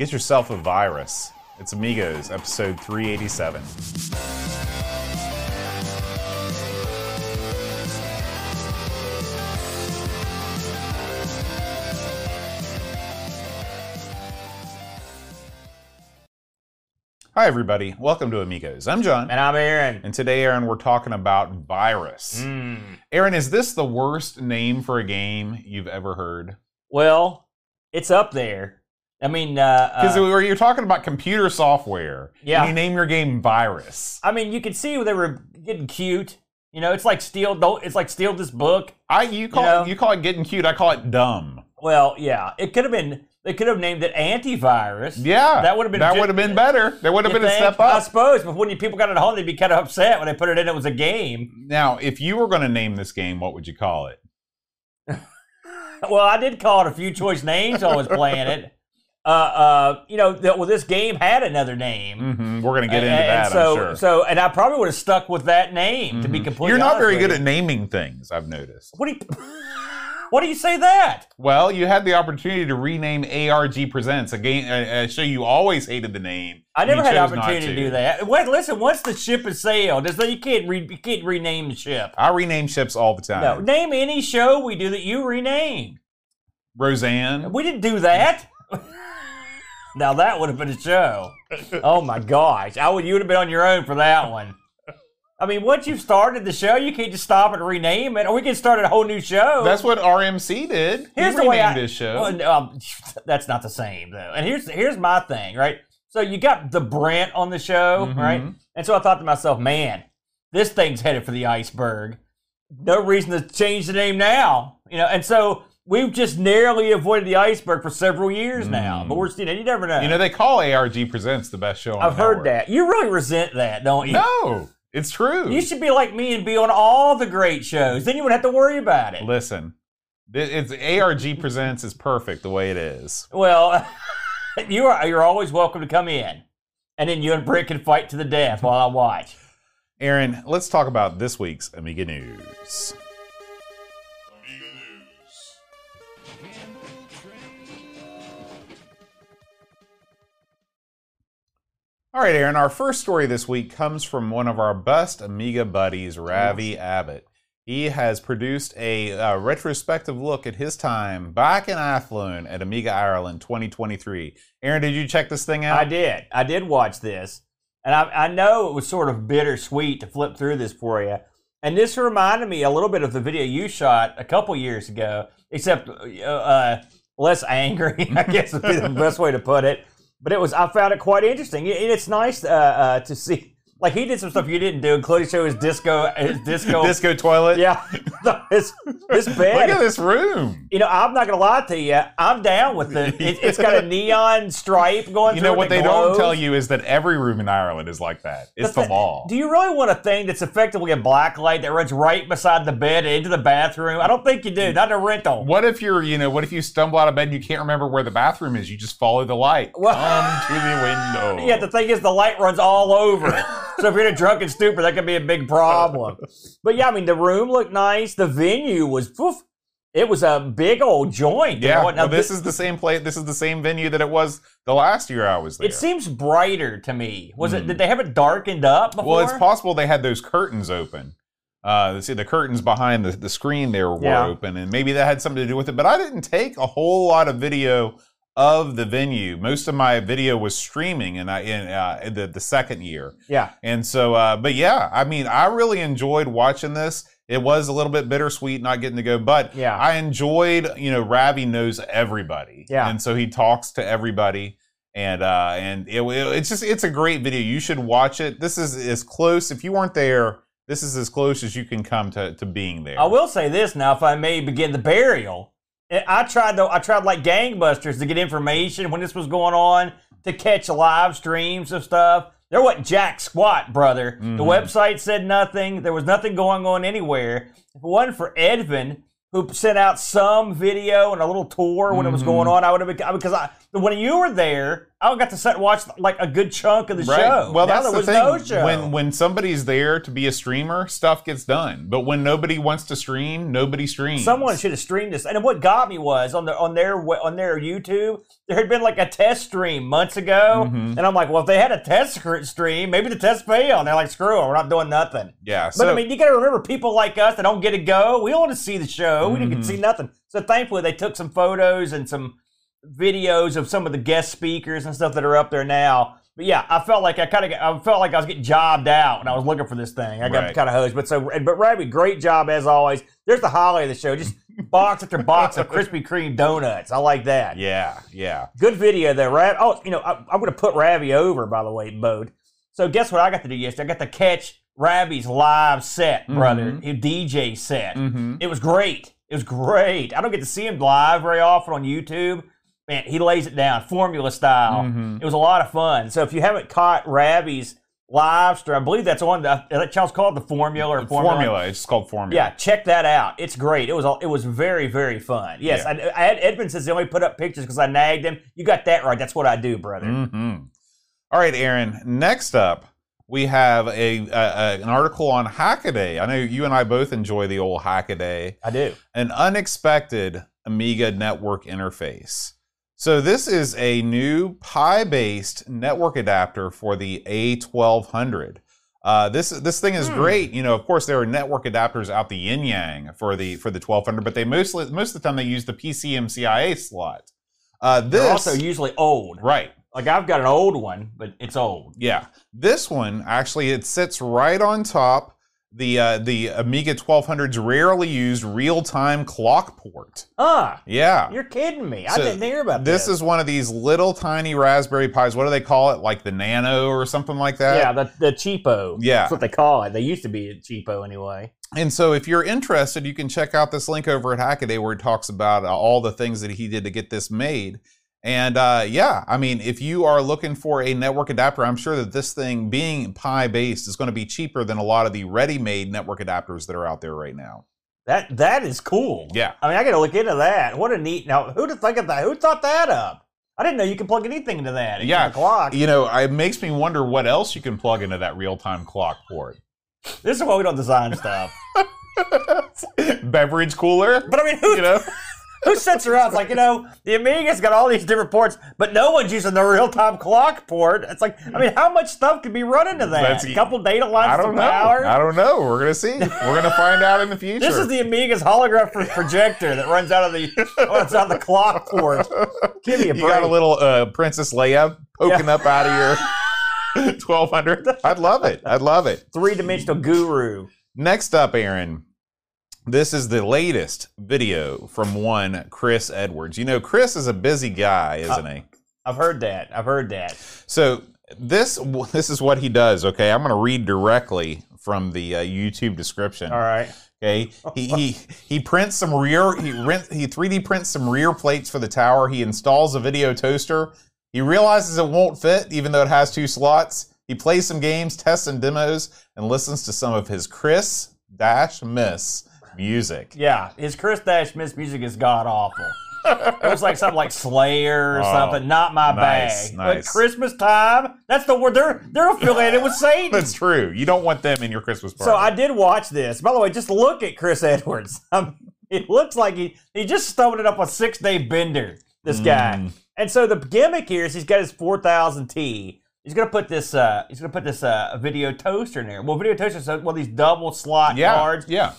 Get yourself a virus. It's Amigos, episode 387. Hi, everybody. Welcome to Amigos. I'm John. And I'm Aaron. And today, Aaron, we're talking about virus. Mm. Aaron, is this the worst name for a game you've ever heard? Well, it's up there. I mean, uh, Because uh, you're talking about computer software. Yeah. And you name your game Virus. I mean, you could see they were getting cute. You know, it's like steal. Don't. It's like steal this book. I you call know? it you call it getting cute. I call it dumb. Well, yeah, it could have been. They could have named it antivirus. Yeah, That would have been that would have been better. That would have You been a step I suppose, but when you, people got it at home, they'd be kind of upset when they put it in. It was a game. Now, if you were going to name this game, what would you call it? Well, I did call it a few choice names. I was playing it. Uh, uh, you know, th- well, this game had another name. hmm We're going to get into And- that. and so, sure. so, and I probably would have stuck with that name to be Mhm. completely. You're not very good you. at naming things. I've noticed. What do you? What do you say that? Well, you had the opportunity to rename ARG Presents a game, a, a show you always hated the name. I never had opportunity not to do that. Wait, listen. Once the ship has sailed, there's no, you can't re, you can't rename the ship. I rename ships all the time. No, name any show we do that you rename. Roseanne. We didn't do that. Now that would have been a show. Oh my gosh, I would. You would have been on your own for that one. I mean, once you've started the show, you can't just stop and rename it, or we can start a whole new show. That's what RMC did. Here's he the way I. renamed his show. Well, um, that's not the same though. And here's here's my thing, right? So you got the Brent on the show, Mhm. right? And so I thought to myself, man, this thing's headed for the iceberg. No reason to change the name now, you know. And so we've just narrowly avoided the iceberg for several years now. Mm. But we're you know, you never know. You know, they call ARG Presents the best show on I've heard network. that. You really resent that, don't you? No, it's true. You should be like me and be on all the great shows. Then you wouldn't have to worry about it. Listen, it's ARG Presents is perfect the way it is. Well, you are you're always welcome to come in, and then you and Britt can fight to the death while I watch. Aaron, let's talk about this week's Amiga News. All right, Aaron, our first story this week comes from one of our best Amiga buddies, Ravi Abbott. He has produced a uh, retrospective look at his time back in Athlone at Amiga Ireland 2023. Aaron, did you check this thing out? I did. I did watch this, and I, I know it was sort of bittersweet to flip through this for you. And this reminded me a little bit of the video you shot a couple years ago, except uh, uh, less angry. I guess would be the best way to put it. But it was. I found it quite interesting. It's nice uh, uh, to see. Like he did some stuff you didn't do, including show his disco, his disco. Disco toilet? yeah, this this Look at this room. You know, I'm not gonna lie to you. I'm down with the. It, it's got a neon stripe going. You through know it what they don't tell you is that every room in Ireland is like that. It's the thi- law. Do you really want a thing that's effectively a black light that runs right beside the bed into the bathroom? I don't think you do. Not a rental. What if you're, you know, what if you stumble out of bed and you can't remember where the bathroom is? You just follow the light. Well- Come to the window. Yeah, the thing is, the light runs all over. So if you're in a drunken stupor, that could be a big problem. But yeah, I mean, the room looked nice. The venue was, poof, it was a big old joint. yeah. Now, well, this thi- is the same place. This is the same venue that it was the last year I was there. It seems brighter to me. Was Hmm. it? Did they have it darkened up before? well, it's possible they had those curtains open. Uh, see, the curtains behind the, the screen there were Yeah. open, and maybe that had something to do with it. But I didn't take a whole lot of video of the venue. Most of my video was streaming, and I in uh, the the second year. Yeah. And so, uh, but yeah, I mean, I really enjoyed watching this. It was a little bit bittersweet not getting to go, but Yeah. I enjoyed, you know, Ravi knows everybody. Yeah. And so he talks to everybody. And uh, and it, it's just it's a great video. You should watch it. This is as close. If you weren't there, this is as close as you can come to, to being there. I will say this now, if I may begin the burial. I- I tried though. I tried like gangbusters to get information when this was going on to catch live streams of stuff. There wasn't jack squat, brother. The Mhm. website said nothing. There was nothing going on anywhere. If it wasn't for Edvin, who sent out some video and a little tour when it was going on, I would have been because I when you were there, I got to sit and watch like a good chunk of the Right. show. Well, Now that's the thing. no show. When when somebody's there to be a streamer, stuff gets done. But when nobody wants to stream, nobody streams. Someone should have streamed this. And what got me was on their on their on their YouTube, there had been like a test stream months ago, Mhm. and I'm like, well, if they had a test stream, maybe the test failed. And they're like, screw it, we're not doing nothing. Yeah. But I mean, you got to remember people like us that don't get to go. We don't want to see the show. We didn't get to see nothing. So thankfully, they took some photos and some videos of some of the guest speakers and stuff that are up there now. But yeah, I felt like I kind of I felt like I was getting jobbed out when I was looking for this thing. I got Right. kind of hosed. But so, but Ravi, great job as always. There's the highlight of the show. Just box after box of Krispy Kreme donuts. I like that. yeah, yeah. Good video there, Rav. Oh, you know, I, I'm going to put Ravi over, by the way, Bode. So guess what I got to do yesterday? I got to catch Ravi's live set, brother. Mhm. His DJ set. Mm-hmm. It was great. It was great. I don't get to see him live very often on YouTube. Man, he lays it down, formula style. Mhm. It was a lot of fun. So if you haven't caught Ravi's live stream, I believe that's on the that channel's called the Formula or Formula. Formula. It's called Formula. Yeah, check that out. It's great. It was all- it was very very fun. Yes, Yeah. I, I had Edmund says he only put up pictures because I nagged him. You got that right. That's what I do, brother. hmm All right, Aaron. Next up, we have a, a, a an article on Hackaday. I know you and I both enjoy the old Hackaday. I do. An unexpected Amiga network interface. So this is a new Pi-based network adapter for the A1200. Uh, this this thing is Hmm. great. You know, of course, there are network adapters out the yin yang for the for the 1200, but they mostly most of the time they use the PCMCIA slot. Uh, this They're also usually old. right. Like I've got an old one, but it's old. Yeah, this one actually it sits right on top the uh, the Amiga 1200's rarely used real time clock port. Ah, Yeah, you're kidding me. I didn't hear about this this. is one of these little tiny Raspberry Pis. What do they call it? Like the Nano or something like that. yeah, the the cheapo. Yeah. that's what they call it. They used to be a cheapo anyway. And so, if you're interested, you can check out this link over at Hackaday where he talks about uh, all the things that he did to get this made. And uh, yeah, I mean, if you are looking for a network adapter, I'm sure that this thing, being Pi based, is going to be cheaper than a lot of the ready-made network adapters that are out there right now. That that is cool. Yeah. I mean, I got to look into that. What a neat. Now, who'd have think of that? Who thought that up? I didn't know you can plug anything into that. Yeah. clock. You know, it makes me wonder what else you can plug into that real-time clock port. This is why we don't design stuff. Beverage cooler, But I mean, who you know. Who sits around? It's like you know, the Amiga's got all these different ports, but no one's using the real time clock port. It's like, I mean, how much stuff could be run into that? That's- a couple data lines I to don't know. power. I don't know. We're gonna see. We're gonna find out in the future. This is the Amiga's holographic projector that runs out of the runs out of the clock port. Give me a you got a little uh, Princess Leia poking up out of your 1200. I'd love it. I'd love it. Three dimensional guru. Next up, Aaron. This is the latest video from one Chris Edwards. You know, Chris is a busy guy, isn't he? I've heard that. I've heard that. So this this is what he does. Okay, I'm going to read directly from the uh, YouTube description. All right. Okay, he, he he prints some rear he rent he 3D prints some rear plates for the tower. He installs a video toaster. He realizes it won't fit, even though it has two slots. He plays some games, tests and demos, and listens to some of his Chris Dash Miss music. Yeah, his Chris Dash Miss music is god awful. it was like something like Slayer or Oh, something. Not my nice, bag. nice. But Christmas time, that's the word. They're they're affiliated with Satan. That's true. You don't want them in your Christmas party. So I did watch this. By the way, just look at Chris Edwards. Um, it looks like he he just stumbled it up a six day bender. This guy. Mm. And so the gimmick here is he's got his four thousand T. He's gonna put this. Uh, he's gonna put this uh, video toaster in there. Well, video toaster. So well, these double slot yeah, cards. yeah.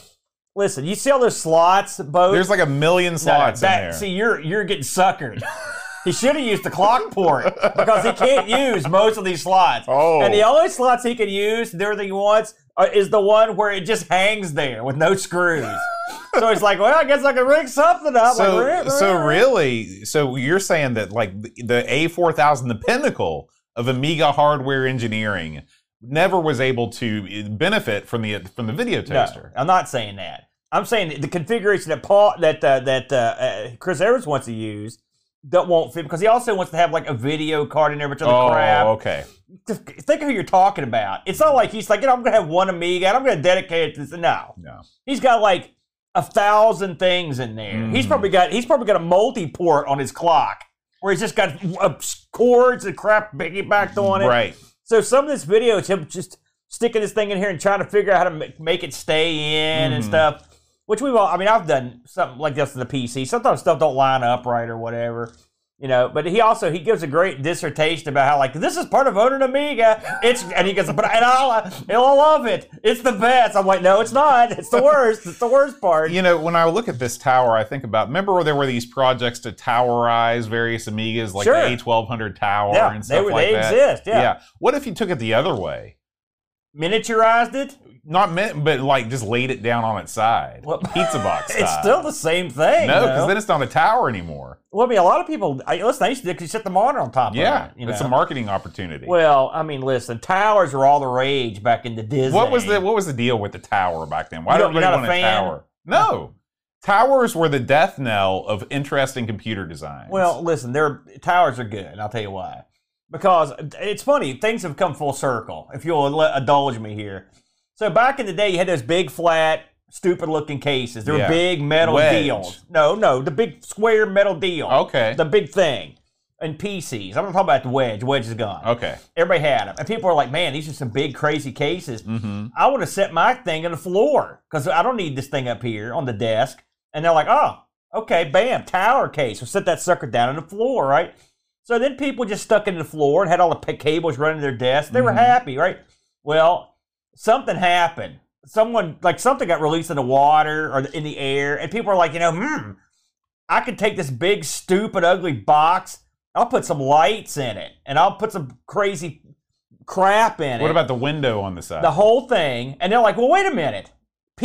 Listen, you see all those slots, both. There's like a million slots in there. See, you're you're getting suckered. he should have used the clock port because he can't use most of these slots. Oh. And the only slots he can use, and everything he wants, uh, is the one where it just hangs there with no screws. so he's like, well, I guess I can rig something up. so, like, so really, so you're saying that like the the A4000, the pinnacle of Amiga hardware engineering, never was able to benefit from the from the video No. I'm not saying that. I'm saying the configuration that Paul that uh, that uh, uh, Chris Evans wants to use that won't fit because he also wants to have like a video card in there, which other Oh, crap. okay. Just think of who you're talking about. It's not like he's like, you know, I'm gonna have one Amiga and I'm gonna dedicate it to this. No, No. he's got like a thousand things in there. He's Mhm. probably got he's probably got a multi-port on his clock. where he's just got uh, cords and crap piggybacked on it. Right. So some of this video is him just sticking this thing in here and trying to figure out how to make it stay in and Mhm. stuff. Which we've all, I mean, I've done something like this in the PC. Sometimes stuff don't line up right or whatever, you know. But he also he gives a great dissertation about how like this is part of owning an Amiga. It's and he goes, but and I'll I'll love it. It's the best. I'm like, no, it's not. It's the worst. It's the worst part. You know, when I look at this tower, I think about remember where there were these projects to towerize various Amigas, like Sure. the A1200 tower Yeah, and they stuff were- like they that. exist, yeah. What if you took it the other way? Miniaturized it. Not meant, but like just laid it down on its side, Well, pizza box style. It's still the same thing. no, because then it's not a tower anymore. Well, I mean, a lot of people. I, listen, I used to you set the monitor on top Yeah, of it. You it's a marketing opportunity. Well, I mean, listen, towers were all the rage back in the Disney. what was the what was the deal with the tower back then? Why You did don't- everybody want a a tower? No, towers were the death knell of interesting computer designs. Well, listen, their towers are good. and I'll tell you why. Because it's funny, things have come full circle. If you'll indulge me here. So back in the day, you had those big, flat, stupid-looking cases. They were Yeah. big metal Wedge. deals. No, no, the big square metal deal. okay, The big thing. And PCs. I'm not talking about the wedge. Wedge is gone. okay, Everybody had them. And people are like, man, these are some big, crazy cases. mm-hmm. I want to set my thing on the floor because I don't need this thing up here on the desk. And they're like, oh, okay, bam, tower case. We'll set that sucker down on the floor, right? So then people just stuck it in the floor and had all the cables running to their desk. They were Mhm. happy, right? Well, something happened. Someone, like something got released in the water or in the air. And people are like, you know, hmm, I could take this big, stupid, ugly box. I'll put some lights in it and I'll put some crazy crap in it What about the window on the side? the whole thing, and they're like, "Well, wait a minute,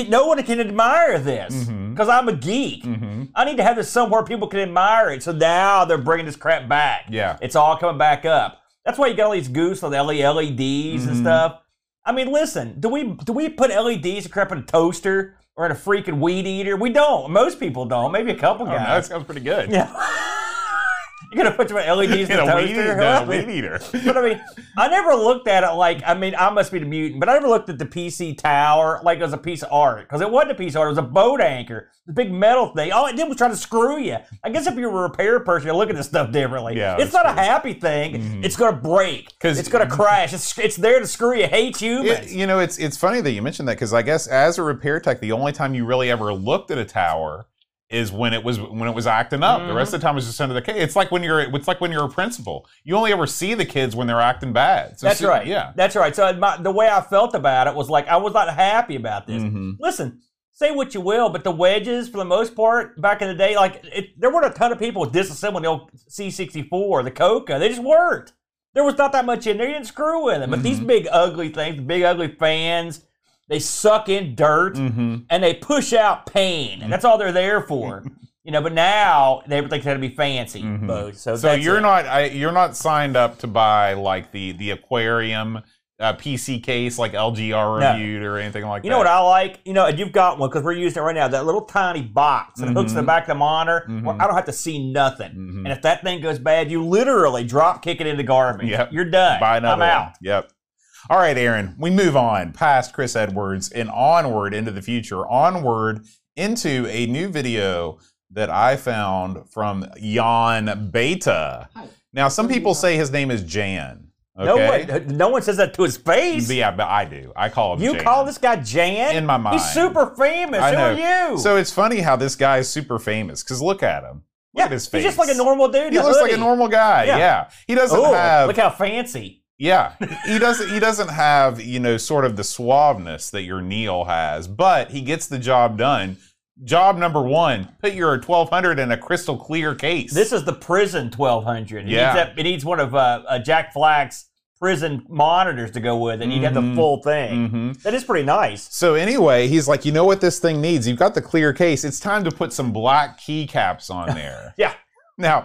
no one can admire this because I'm a geek. hmm I need to have this somewhere people can admire it." So now they're bringing this crap back. Yeah. it's all coming back up. That's why you got all these goose with LEDs and Mhm. stuff. I mean, listen, do we do we put LEDs and crap in a toaster or in a freaking weed eater? We don't. Most people don't. Maybe a couple guys. Oh, no, that sounds pretty good. yeah. You're gonna put your LEDs in, In a weed, toaster? no, Huh? weed eater. But I mean, I never looked at it like, I mean, I must be the mutant, but I never looked at the PC tower like it was a piece of art. Because it wasn't a piece of art, it was a boat anchor, the big metal thing. All it did was try to screw you. I guess if you're a repair person, you look at this stuff differently. Yeah, it's not a happy thing. Mhm. It's going to break. Cause it's going to crash. It's, it's there to screw you. Hate humans. It- you know, it's it's funny that you mentioned that because I guess as a repair tech, the only time you really ever looked at a tower is when it was when it was acting up. The rest of the time was just under the case. It's like when you're it's like when you're a principal. You only ever see the kids when they're acting bad. So That's so- right. Yeah. That's right. So my, the way I felt about it was like, I was not happy about this. Mhm. listen, say what you will, but the wedges, for the most part, back in the day, like it, there weren't a ton of people disassembling the old C64, the Coco. They just weren't. There was not that much in there. You didn't screw with them. But these Mhm. big ugly things, the big ugly fans, they suck in dirt Mhm. and they push out pain. And that's all they're there for. you know, but now they everything's got to be fancy. Mhm. Bo. So, So you're it. not I, you're not signed up to buy like the the aquarium uh, PC case like LGR No. reviewed or anything like You that. You know what I like? You know, and you've got one because we're using it right now. That little tiny box that hooks in the Mhm. back of the monitor. Mhm. I don't have to see nothing. Mhm. And if that thing goes bad, you literally drop kick it into garbage. Yep. You're done. Buy another I'm one. out. Yep. All right, Aaron, we move on past Chris Edwards and onward into the future, onward into a new video that I found from Jan Beta. Hi. Now, some people say his name is Jan. No Okay. one, no one says that to his face. yeah, but I do. I call him you Jan. You call this guy Jan? In my mind. He's super famous. I Who know. are you? So it's funny how this guy is super famous because look at him. Look yeah, at his face. he's just like a normal dude. He looks like a normal guy. Yeah. Yeah. He doesn't Ooh, have look how fancy. Yeah, he doesn't. He doesn't have you know sort of the suaveness that your Neil has, but he gets the job done. Job number one: put your 1200 in a crystal clear case. This is the prison 1200. It Yeah. Needs that, it needs one of uh, uh, Jack Flack's prison monitors to go with and You'd have the Mhm. full thing. hmm That is pretty nice. So anyway, he's like, you know what this thing needs? You've got the clear case. It's time to put some black keycaps on there. Yeah. Now,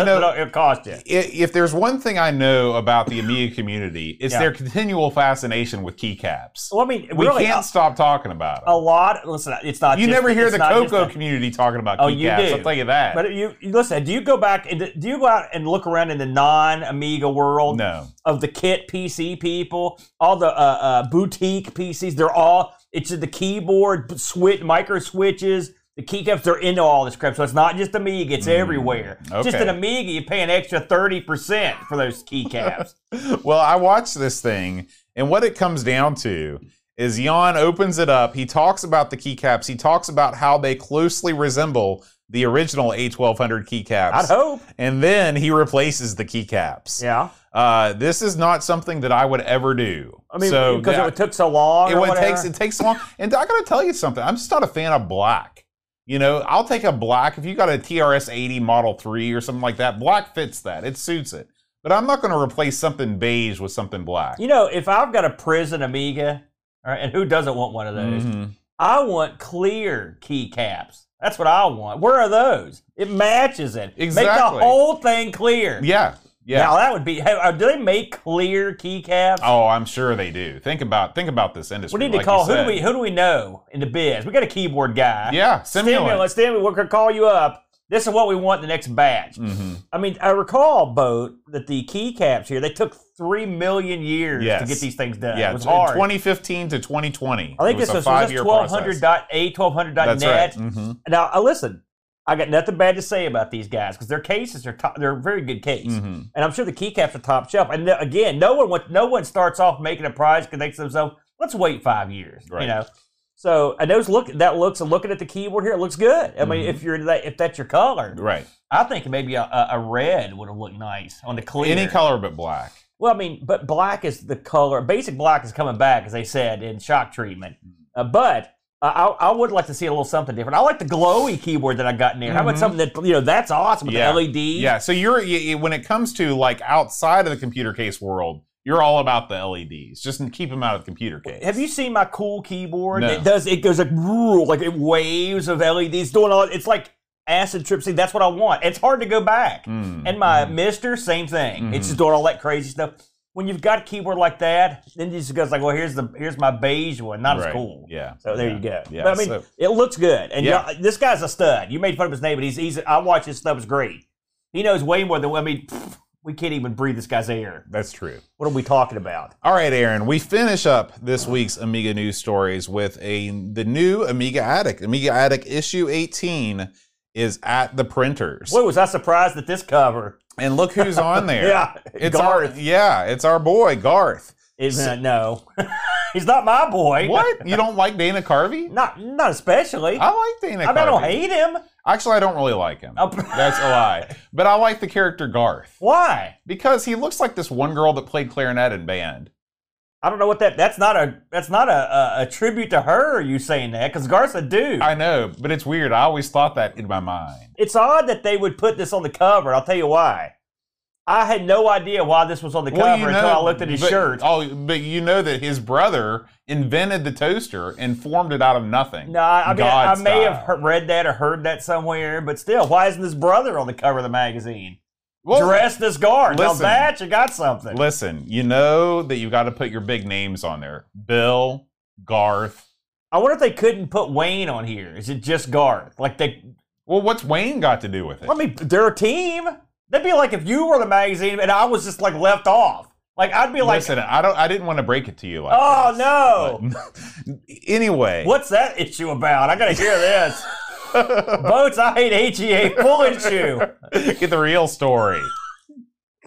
you know, what it'll cost you. if there's one thing I know about the Amiga community, it's Yeah. their continual fascination with keycaps. Well, I mean, we really, can't a, stop talking about it. a lot. Listen, it's not. You just- never hear the Coco community talking about Oh, keycaps. you do. I'll tell you that. But you, listen. Do you go back and do you go out and look around in the non-Amiga world no. of the kit PC people, all the uh, uh, boutique PCs? They're all it's the keyboard switch, micro switches, the keycaps are into all this crap. So it's not just Amiga; it's everywhere. Just Mm, an Amiga, you pay an extra thirty percent for those keycaps. well, I watched this thing, and what it comes down to is Jan opens it up. He talks about the keycaps. He talks about how they closely resemble the original A1200 keycaps. I'd hope. And then he replaces the keycaps. Yeah. Uh, this is not something that I would ever do. I mean, so because that- it took so long. it, would- takes it takes so long. And I gotta tell you something. I'm just not a fan of black. You know, I'll take a black if you got a TRS 80 Model 3 or something like that. Black fits that. It suits it. But I'm not going to replace something beige with something black. You know, if I've got a prison Amiga, all right, and who doesn't want one of those? Mhm. I want clear keycaps. That's what I want. Where are those? It matches it. Exactly. Make the whole thing clear. Yeah, yeah. Now that would be. Hey, uh, do they make clear keycaps? oh, I'm sure they do. Think about think about this industry. we need to like call. Who do we? Who do we know in the biz? We got a keyboard guy. Yeah, Stimulant. Stimulant. We're gonna call you up. This is what we want the next batch. Mhm. I mean, I recall, Boat, that the keycaps here they took three million years Yes. to get these things done. Yeah, it was hard. 2015 to 2020. I think it was this a was, was five this year 1200 process. dot a 1200.net. That's right. Mhm. Now, uh, listen, I got nothing bad to say about these guys because their cases are top, they're a very good case, Mhm. and I'm sure the keycaps are top shelf. And th- again, no one want- no one starts off making a prize because they think to themselves, let's wait five years, Right. you know. So and those look that looks and looking at the keyboard here, it looks good. I mean, Mhm. if you're that if that's your color, Right. I think maybe a, a, a red would have looked nice on the clear. Any color but black. Well, I mean, but black is the color. Basic black is coming back, as they said in shock treatment. Uh, but uh, I, I would like to see a little something different. I like the glowy keyboard that I got in there. How about Mhm. something that you know that's awesome with Yeah. the LED? Yeah. So you're you, when it comes to like outside of the computer case world, you're all about the LEDs. Just keep them out of the computer case. Have you seen my cool keyboard? No. It does. It goes like like it waves of LEDs doing all. It's like acid trip. See, that's what I want. It's hard to go back. Mm, And my mhm. Mister, same thing. It's Mhm. just doing all that crazy stuff. When you've got a keyboard like that, then it just goes like, well, here's the here's my beige one. Not as cool. Yeah. So there yeah. you go. Yeah. but I mean, so- it looks good, and Yeah. yeah. this guy's a stud. You made fun of his name, but he's he's. I watch his stuff. It's great. He knows way more than I mean. pfft, we can't even breathe this guy's air. that's true. What are we talking about? All right, Aaron. We finish up this week's Amiga news stories with a the new Amiga Attic. Amiga Attic issue 18 is at the printers. Boy, was I surprised at this cover. And look who's on there. Yeah, It's Garth. our yeah, it's our boy Garth. Is uh, no, he's not my boy. What? You don't like Dana Carvey? Not not especially. I, I like Dana I Carvey. don't hate him. Actually, I don't really like him. Oh. That's a lie. But I like the character Garth Why? because he looks like this one girl that played clarinet in band. I don't know what that. That's not a. That's not a, a, a tribute to her. You saying that because Garth's a dude. I know, but it's weird. I always thought that in my mind. it's odd that they would put this on the cover. I'll tell you why. I had no idea why this was on the cover until I looked at his but, shirt. Oh, but you know that his brother invented the toaster and formed it out of nothing. No, I, I mean, God I may have read that or heard that somewhere, but still, why isn't his brother on the cover of the magazine? Well, Dressed as guard. Now that you got something. Listen, you know that you got to put your big names on there. Bill, Garth. I wonder if they couldn't put Wayne on here. Is it just Garth? Like they, Well, what's Wayne got to do with it? I mean, they're a team. That'd be like if you were the magazine and I was just like left off. Like I'd be like, Listen, I don't. I didn't want to break it to you like. oh no, this, but- anyway, what's that issue about? I gotta hear this. Boats, I hate HEA pulling shoe. Get the real story.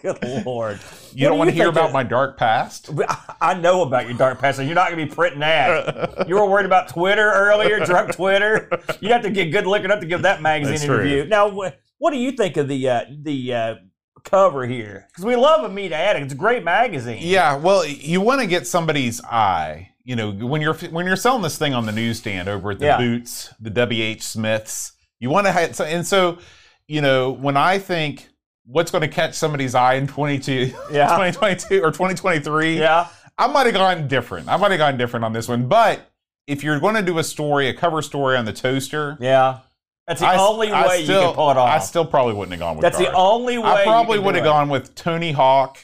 Good lord. You don't What want to hear about of- my dark past? I know about your dark past, and you're not going to be printing that. You were worried about Twitter earlier, drunk Twitter. You have to get good looking up to give that magazine That's a true. review. Now, what do you think of the uh, the uh, cover here? Because we love a Amiga Attic. It's a great magazine. Yeah, well, you want to get somebody's eye. You know, when you're when you're selling this thing on the newsstand over at the Yeah. Boots, the W.H. Smiths, you want to have so, and so, you know, when I think what's going to catch somebody's eye in 22, Yeah. 2022 or 2023, Yeah. I might have gone different. I might have gone different on this one. But if you're going to do a story, a cover story on the toaster, Yeah. That's the I only I way still- you can pull it off. I still probably wouldn't have gone with That's the only way. I probably would would have gone with Tony Hawk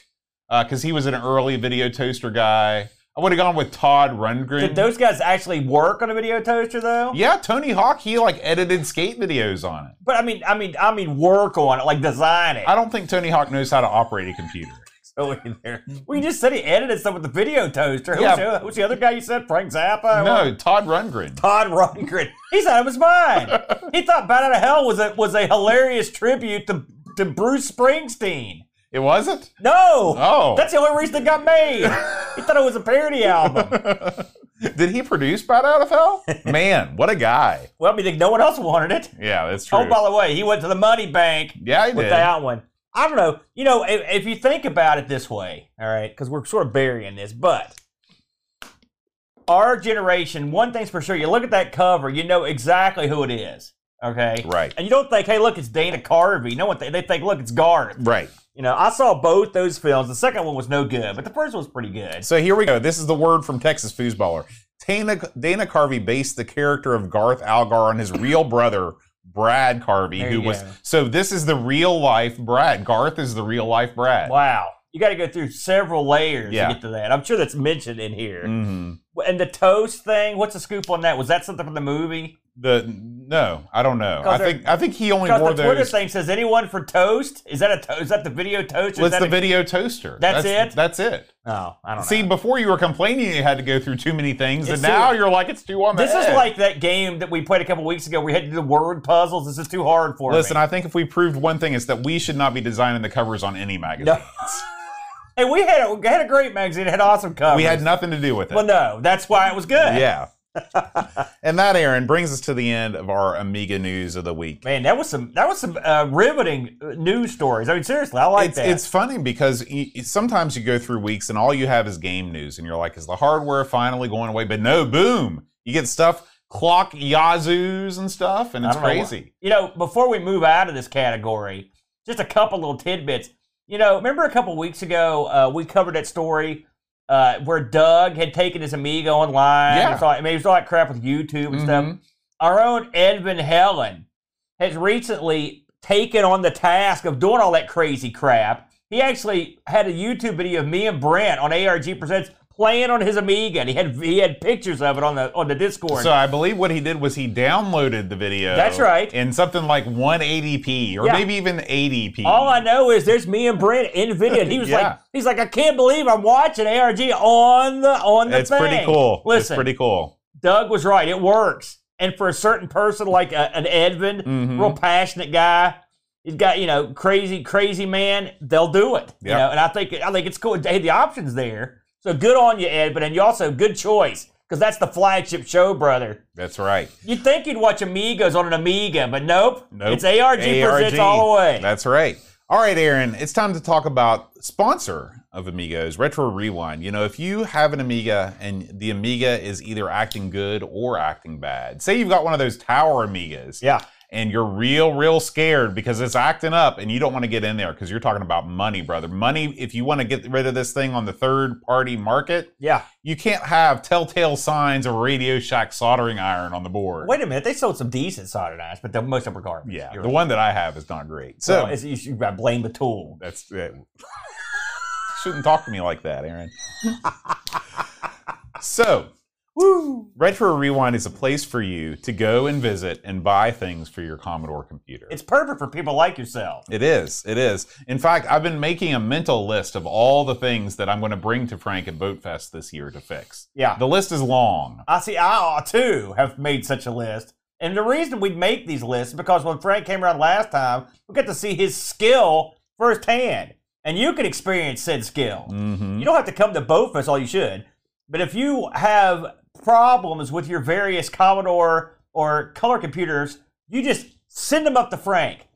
uh, because he was an early video toaster guy. I would have gone with Todd Rundgren. Did those guys actually work on a video toaster though? yeah, Tony Hawk. He like edited skate videos on it. But I mean, I mean, I mean, work on it, like design it. I don't think Tony Hawk knows how to operate a computer. So there. Well, you just said he edited stuff with the video toaster. Who's, Yeah. the, who's the other guy you said? Frank Zappa? No, Todd Rundgren. Todd Rundgren. He thought it was mine. he thought Bat Out of Hell was a was a hilarious tribute to to Bruce Springsteen. It wasn't? No. Oh. That's the only reason it got made. he thought it was a parody album. Did he produce Bat Out of Hell? Man, what a guy. Well, I mean, no one else wanted it. Yeah, that's true. Oh, by the way, he went to the money bank yeah, he with did. that one. I don't know. You know, if, if you think about it this way, all right, because we're sort of burying this, but our generation, one thing's for sure, you look at that cover, you know exactly who it is. Okay. Right. And you don't think, hey, look, it's Dana Carvey. No one th- they think, look, it's Garth. Right. You know, I saw both those films. The second one was no good, but the first one was pretty good. So here we go. This is the word from Texas Foosballer. Dana, Dana Carvey based the character of Garth Algar on his real brother, Brad Carvey, who was. So this is the real life Brad. Garth is the real life Brad. Wow. You got to go through several layers Yeah. to get to that. I'm sure that's mentioned in here. hmm And the toast thing, what's the scoop on that? Was that something from the movie? The no, I don't know. I think I think he only wore the Twitter those. thing says anyone for toast. Is that a to- is that the video toast? Is that the a- video toaster? That's it? That's it. Oh, I don't See, know. before you were complaining you had to go through too many things, It's and now you're like it's too on the This is edge. like that game that we played a couple weeks ago. We had to do the word puzzles. This is too hard for us. Listen, me. I think if we proved one thing, it's that we should not be designing the covers on any magazine. No. hey, we had a, we had a great magazine. It had awesome covers. We had nothing to do with it. Well, no, that's why it was good. Yeah. And that, Aaron, brings us to the end of our Amiga news of the week. Man, that was some that was some uh, riveting uh, news stories. I mean, seriously, I like It's, that. it's funny because y- sometimes you go through weeks and all you have is game news, and you're like, is the hardware finally going away? But no, boom. You get stuff, clock Yazoos and stuff, and it's don't know crazy. You know, before we move out of this category, just a couple little tidbits. You know, remember a couple weeks ago uh, we covered that story uh, where Doug had taken his Amiga online. Yeah. I mean, he was all that crap with YouTube and stuff. Mhm. Our own Ed Van Helen has recently taken on the task of doing all that crazy crap. He actually had a YouTube video of me and Brent on ARG Presents playing on his Amiga, and he had he had pictures of it on the on the Discord. So I believe what he did was he downloaded the video. That's right. In something like 180p or Yeah. maybe even 80p. All I know is there's me and Brent in video. And he was Yeah. like, he's like, I can't believe I'm watching ARG on the on the it's thing. pretty cool. Listen, it's pretty cool. Doug was right. It works. And for a certain person like a, an Edvin, Mhm. real passionate guy, he's got you know crazy crazy man. They'll do it. You know, and I think I think it's cool. Hey, the options there. So good on you, Ed. But and you also good choice because that's the flagship show, brother. That's right. You'd think you'd watch Amigos on an Amiga, but nope. Nope. It's ARG, presents all the way. That's right. All right, Aaron, it's time to talk about sponsor of Amigos, Retro Rewind. You know, if you have an Amiga and the Amiga is either acting good or acting bad, say you've got one of those tower Amigas yeah. And you're real, real scared because it's acting up and you don't want to get in there because you're talking about money, brother. Money, if you want to get rid of this thing on the third party market, Yeah. you can't have telltale signs of Radio Shack soldering iron on the board. Wait a minute, they sold some decent soldered irons, but the, most of them are garbage. Yeah, You're the right. one that I have is not great. so it's, you should blame the tool. that's it. Shouldn't talk to me like that, Aaron. so, Woo! Retro Rewind is a place for you to go and visit and buy things for your Commodore computer. It's perfect for people like yourself. It is. It is. In fact, I've been making a mental list of all the things that I'm going to bring to Frank at Boatfest this year to fix. Yeah. The list is long. I see. I too have made such a list, and the reason we make these lists is because when Frank came around last time, we got to see his skill firsthand, and you can experience said skill. hmm You don't have to come to Boatfest, all you should. But if you have problems with your various Commodore or color computers, you just send them up to Frank.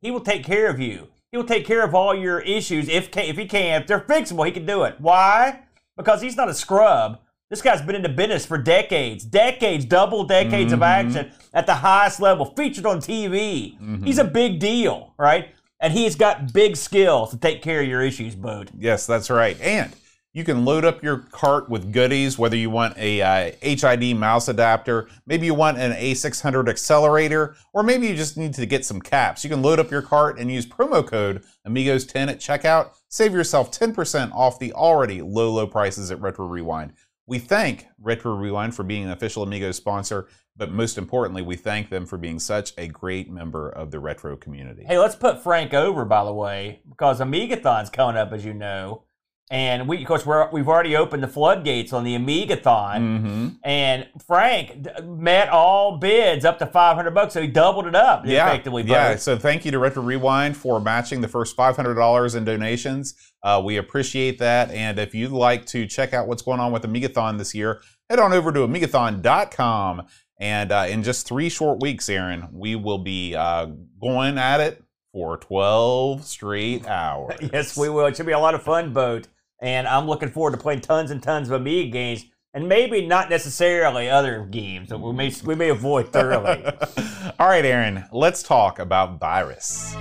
He will take care of you. He will take care of all your issues if if he can. If they're fixable, he can do it. Why? Because he's not a scrub. This guy's been in the business for decades, decades, double decades of Mhm. action at the highest level, featured on TV. Mhm. He's a big deal, right? And he's got big skills to take care of your issues, bud. Yes, that's right. And you can load up your cart with goodies, whether you want a uh, HID mouse adapter, maybe you want an A600 accelerator, or maybe you just need to get some caps. You can load up your cart and use promo code Amigos10 at checkout. Save yourself 10% off the already low, low prices at Retro Rewind. We thank Retro Rewind for being an official Amigo sponsor, but most importantly, we thank them for being such a great member of the retro community. Hey, let's put Frank over, by the way, because Amigathon's coming up, as you know. And we, of course, we're, we've already opened the floodgates on the Amigathon. Mm-hmm. And Frank d- met all bids up to 500 bucks, so he doubled it up Yeah, effectively. yeah. So thank you to Retro Rewind for matching the first five hundred dollars in donations. Uh, we appreciate that. And if you'd like to check out what's going on with Amigathon this year, head on over to Amigathon.com. And uh, in just three short weeks, Aaron, we will be uh, going at it for twelve straight hours. Yes, we will. It should be a lot of fun, boat. And I'm looking forward to playing tons and tons of Amiga games, and maybe not necessarily other games that we may we may avoid thoroughly. All right, Aaron, let's talk about virus.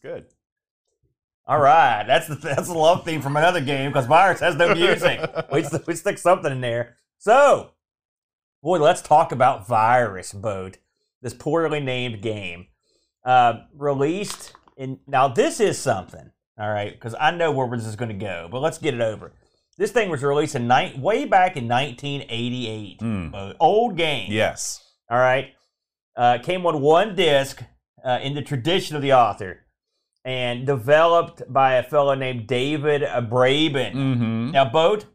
Good. All right, that's the that's the love theme from another game because Virus has no music. we we stick something in there. So, boy, let's talk about Virus Boat, this poorly named game, uh, released in. Now, this is something. All right, because I know where this is going to go, but let's get it over. This thing was released in night way back in 1988. Mm. Boat. Old game. Yes. All right. Uh, came on one disc uh, in the tradition of the author and developed by a fellow named David Braben. Mm-hmm. Now, Boat,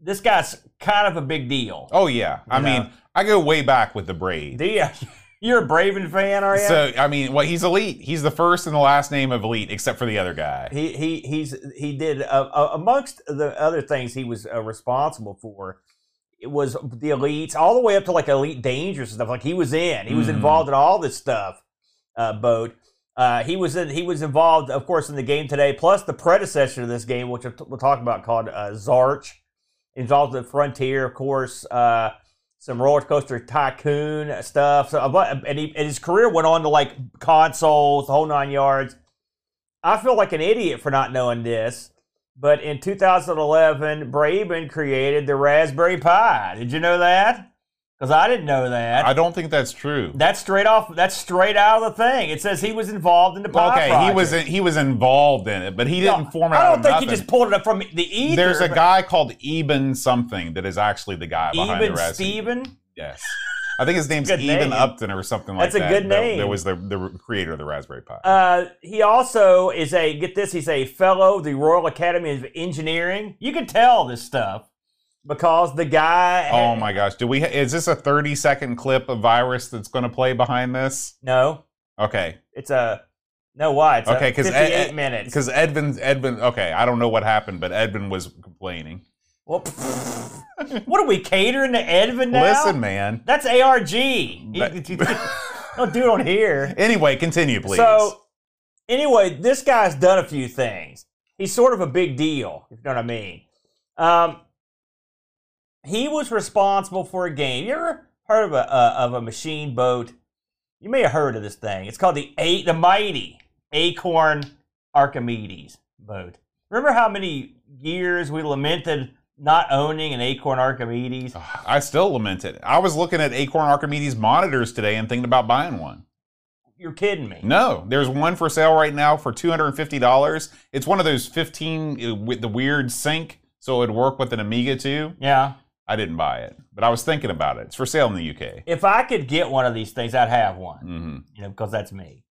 this guy's kind of a big deal. Oh yeah. I You mean. I go way back with the. Do you, you're a Braben fan, are you? So I mean, well, he's elite. He's the first and the last name of elite, except for the other guy. he he he's he did uh, uh, amongst the other things he was uh, responsible for. It was the elites, all the way up to like elite dangerous and stuff. Like he was in, he was Mhm. involved in all this stuff. Uh, boat. Uh, he was in, he was involved, of course, in the game today. Plus the predecessor to this game, which we'll talk about, called uh, Zarch, involved in Frontier, of course. Uh, some roller coaster tycoon stuff. So, and, he, and his career went on to like consoles, the whole nine yards. I feel like an idiot for not knowing this, but in 2011, Braben created the Raspberry Pi. Did you know that? Because I didn't know that. I don't think that's true. that's straight off. That's straight out of the thing. It says he was involved in the Pi Okay, he was in, he was involved in it, but he didn't No, form it I don't think nothing. he just pulled it up from the ether. There's a guy called Eben something that is actually the guy behind Eben the Raspberry. Steven. Yes. I think his name's Eben name. Upton or something like that. That's a that. good that- name. That was the, the creator of the Raspberry Pi. Uh, he also is a get this. He's a fellow of the Royal Academy of Engineering. You can tell this stuff because the guy. oh my gosh. Do we? Is this a 30 second clip of virus that's going to play behind this? No, Okay. it's a no. Why? It's Okay, a 'cause Ed- Ed- minutes. Because Edvin, Edvin, okay, I don't know what happened, but Edvin was complaining. Well, what are we catering to Edvin now? Listen, man. that's ARG. That- don't do it on here. Anyway, continue, please. So, anyway, this guy's done a few things. He's sort of a big deal, if you know what I mean. Um, he was responsible for a game. You ever heard of a uh, of a machine boat? You may have heard of this thing. It's called the eight, the mighty Acorn Archimedes boat. Remember how many years we lamented not owning an Acorn Archimedes? I still lament it. I was looking at Acorn Archimedes monitors today and thinking about buying one. You're kidding me. No, there's one for sale right now for $250. It's one of those 15 uh, with the weird sync, so it would work with an Amiga too. Yeah. I didn't buy it, but I was thinking about it. It's for sale in the UK. If I could get one of these things, I'd have one. hmm you know, because that's me.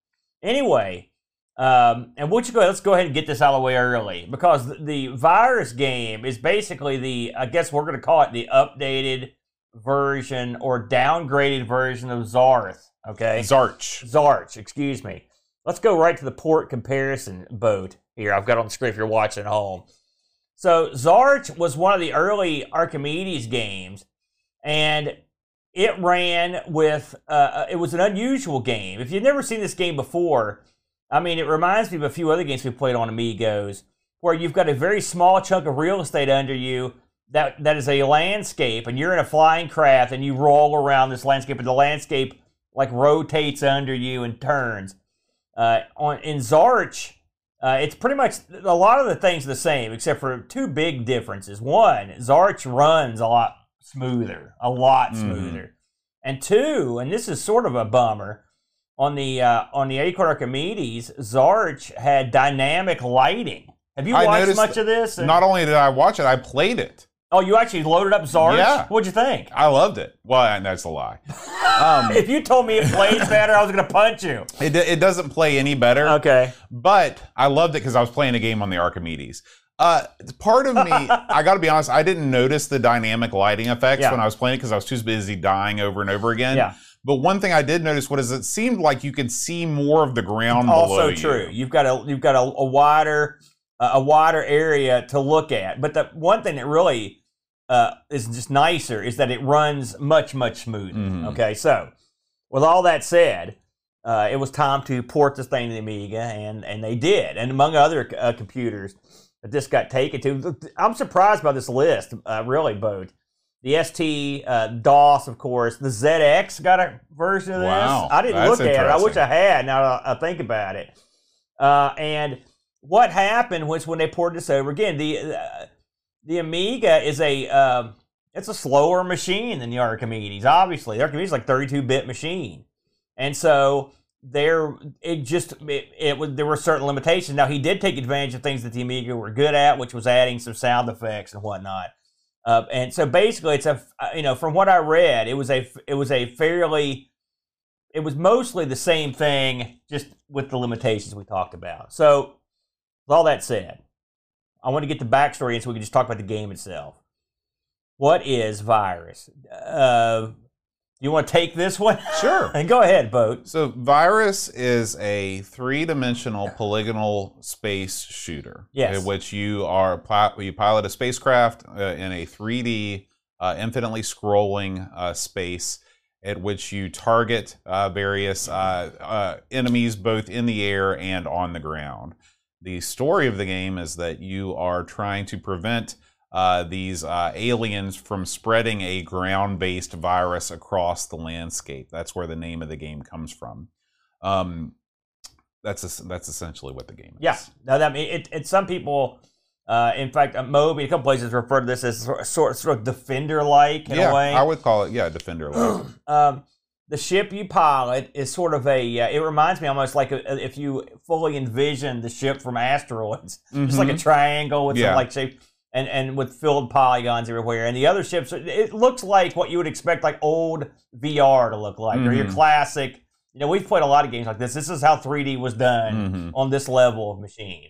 Anyway, um, and what you go, let's go ahead and get this out of the way early because the, the virus game is basically the, I guess we're going to call it the updated version or downgraded version of Zarth. Okay, Zarch. Zarch, excuse me. Let's go right to the port comparison boat here. I've got on the screen if you're watching at home. So Zarch was one of the early Archimedes games, and it ran with. Uh, it was an unusual game. If you've never seen this game before, I mean, it reminds me of a few other games we played on Amigos, where you've got a very small chunk of real estate under you that that is a landscape, and you're in a flying craft, and you roll around this landscape, and the landscape like rotates under you and turns. Uh, on in Zarch, uh, it's pretty much a lot of the things the same, except for two big differences. One, Zarch runs a lot smoother, a lot Mhm. smoother, And two, and this is sort of a bummer, on the uh, on the Acorn Archimedes, Zarch had dynamic lighting. Have you I watched much of this? Not only did I watch it, I played it. Oh, you actually loaded up Zarch? Yeah. What'd you think? I loved it. Well, that's a lie. Um, If you told me it plays better, I was going to punch you. it, it doesn't play any better. Okay. but I loved it because I was playing a game on the Archimedes. Uh, part of me, I got to be honest, I didn't notice the dynamic lighting effects Yeah. when I was playing it because I was too busy dying over and over again. Yeah. But one thing I did notice was it seemed like you could see more of the ground below Also true. You've got a you've got a, a wider a wider area to look at. But the one thing that really uh, is just nicer is that it runs much much smoother. Mhm. Okay, so with all that said, uh, it was time to port this thing to the Amiga, and and they did. And among other uh, computers that this got taken to, I'm surprised by this list. Uh, really, both. The ST uh, DOS, of course. The ZX got a version of this. Wow, I didn't that's look at it. I wish. I had. Now that I think about it. Uh, and what happened was when they ported this over again, the uh, the Amiga is a um, it's a slower machine than the Archimedes. Obviously, the Archimedes is like 32 bit machine, and so there it just it, it was there were certain limitations. Now he did take advantage of things that the Amiga were good at, which was adding some sound effects and whatnot. Uh, and so basically, it's a you know from what I read, it was a it was a fairly it was mostly the same thing, just with the limitations we talked about. So, with all that said, I want to get the backstory in so we can just talk about the game itself. What is Virus? Uh, you want to take this one? Sure. and go ahead, Boat. So, Virus is a three-dimensional polygonal space shooter. Yes. In which you are you pilot a spacecraft uh, in a 3D, uh, infinitely scrolling uh, space, at which you target uh, various uh, uh, enemies both in the air and on the ground. The story of the game is that you are trying to prevent uh, these uh, aliens from spreading a ground based virus across the landscape. That's where the name of the game comes from. Um, that's that's essentially what the game is. Yeah. Now that mean it, it. Some people, uh, in fact, uh, Moby, a couple places refer to this as sort sort, sort of defender-like in yeah, a way. I would call it yeah, Defender. like. um, the ship you pilot is sort of a. Uh, it reminds me almost like a, if you fully envision the ship from asteroids, just like a triangle with Mm-hmm. Yeah. some like shape. And, and with filled polygons everywhere, and the other ships, it looks like what you would expect like old VR to look like, or your Mhm. classic. You know, we've played a lot of games like this. This is how 3D was done Mhm. on this level of machine,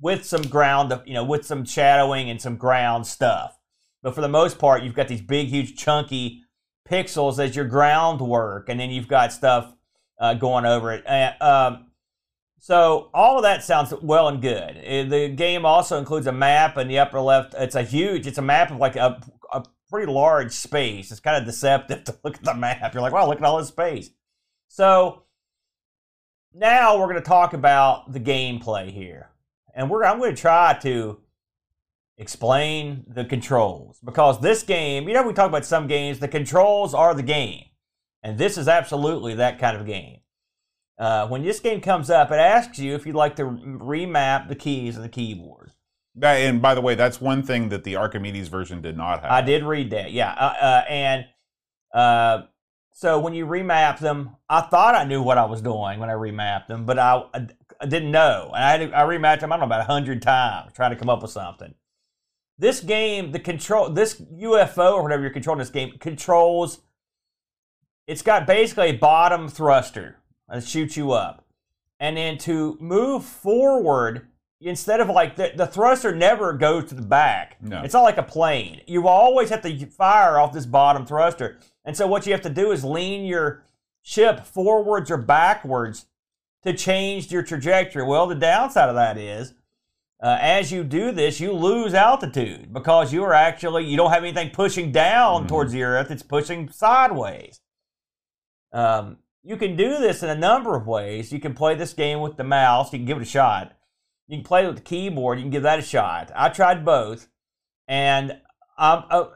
with some ground, you know, with some shadowing and some ground stuff. But for the most part, you've got these big, huge, chunky pixels as your groundwork, and then you've got stuff uh, going over it. Uh, um, so all of that sounds well and good. Uh, The game also includes a map in the upper left. It's a huge. It's a map of like a, a pretty large space. It's kind of deceptive to look at the map. You're like, wow, look at all this space. So now we're going to talk about the gameplay here, and we're I'm going to try to explain the controls because this game, you know, we talk about some games, the controls are the game, and this is absolutely that kind of game. Uh, when this game comes up, it asks you if you'd like to remap the keys of the keyboard. And by the way, that's one thing that the Archimedes version did not have. I did read that, yeah. Uh, uh, and uh, so when you remap them, I thought I knew what I was doing when I remapped them, but I, I, didn't know. And I, had I remapped them, I don't know, about 100 times trying to come up with something. This game, the control, this UFO or whatever you're controlling this game, controls, it's got basically a bottom thruster that shoots you up. And then to move forward, instead of like the, the thruster never goes to the back. No. It's not like a plane. You always have to fire off this bottom thruster. And so what you have to do is lean your ship forwards or backwards to change your trajectory. Well, the downside of that is uh, as you do this, you lose altitude because you are actually you don't have anything pushing down Mhm. towards the earth; it's pushing sideways. Um, you can do this in a number of ways. You can play this game with the mouse. You can give it a shot. You can play it with the keyboard. You can give that a shot. I tried both, and um, uh,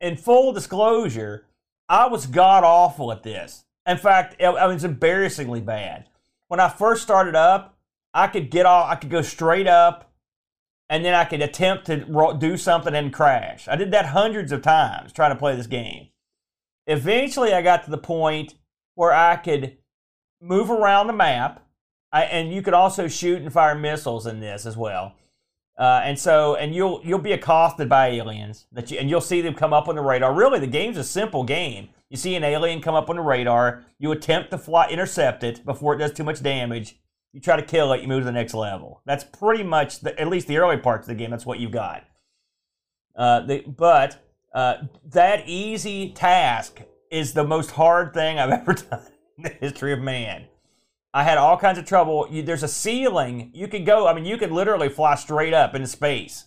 in full disclosure, I was god awful at this. In fact, it, I was embarrassingly bad. When I first started up, I could get off. I could go straight up, and then I could attempt to do something and crash. I did that hundreds of times trying to play this game. Eventually, I got to the point where I could move around the map, I, and you could also shoot and fire missiles in this as well. Uh, and so, and you'll you'll be accosted by aliens that you, and you'll see them come up on the radar. Really, the game's a simple game. You see an alien come up on the radar, you attempt to fly, intercept it before it does too much damage. You try to kill it, you move to the next level. That's pretty much, the, at least the early parts of the game. That's what you've got. Uh, the, but uh, that easy task is the most hard thing I've ever done in the history of man. I had all kinds of trouble. You, there's a ceiling. You could go, I mean, you could literally fly straight up into space.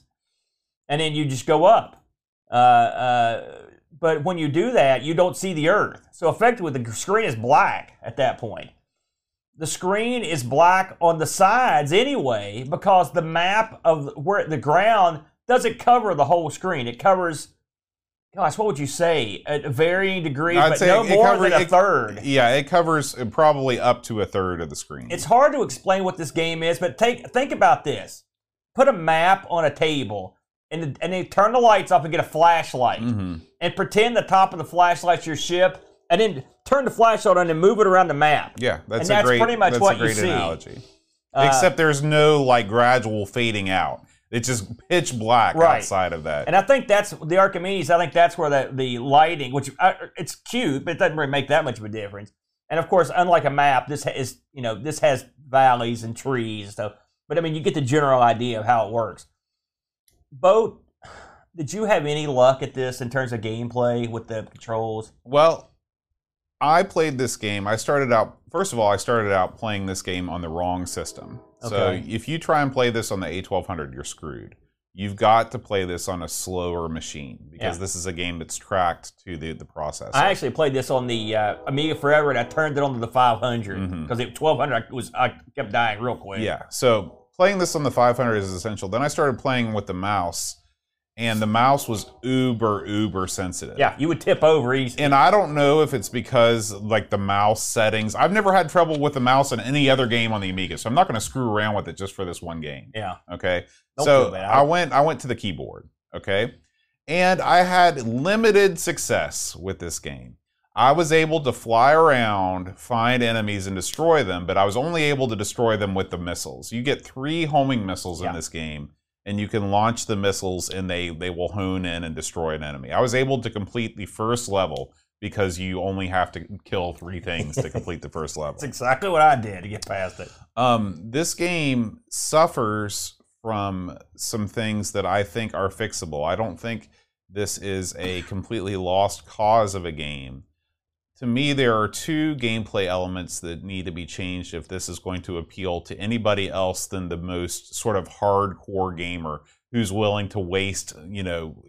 And then you just go up. Uh, uh, but when you do that, you don't see the Earth. So effectively, the screen is black at that point. The screen is black on the sides anyway because the map of where the ground doesn't cover the whole screen. It covers Gosh, what would you say? At a varying degrees, I'd but no more cover- than a it- third. Yeah, it covers probably up to a third of the screen. It's hard to explain what this game is, but take think about this. Put a map on a table and and then turn the lights off and get a flashlight Mhm. and pretend the top of the flashlight's your ship and then turn the flashlight on and move it around the map. Yeah, that's And a that's great. pretty much that's what a you great see. analogy. Uh, Except there's no like gradual fading out. It's just pitch black Right. outside of that. And I think that's the Archimedes. I think that's where the, the lighting, which uh, it's cute, but it doesn't really make that much of a difference. And of course, unlike a map, this is you know this has valleys and trees and stuff. But I mean, you get the general idea of how it works. Boat, did you have any luck at this in terms of gameplay with the controls? Well, I played this game. I started out, first of all, I started out playing this game on the wrong system. So if you try and play this on the A1200, you're screwed. You've got to play this on a slower machine because Yeah. this is a game that's tracked to the, the processor. I actually played this on the uh, Amiga Forever, and I turned it on to the 500 Mhm. because it 1200 I was I kept dying real quick. Yeah. So playing this on the 500 is essential. Then I started playing with the mouse, and the mouse was uber, uber sensitive. yeah, you would tip over easy. And I don't know if it's because like the mouse settings. I've never had trouble with the mouse in any other game on the Amiga, so I'm not going to screw around with it just for this one game. Yeah, Okay. Don't so. I went I went to the keyboard, okay? And I had limited success with this game. I was able to fly around, find enemies and destroy them, but I was only able to destroy them with the missiles. You get 3 homing missiles Yeah. in this game and you can launch the missiles and they they will hone in and destroy an enemy. I was able to complete the first level because you only have to kill 3 things to complete the first level. that's exactly what I did to get past it. Um, this game suffers from some things that I think are fixable. I don't think this is a completely lost cause of a game. To me, there are two gameplay elements that need to be changed if this is going to appeal to anybody else than the most sort of hardcore gamer who's willing to waste, you know,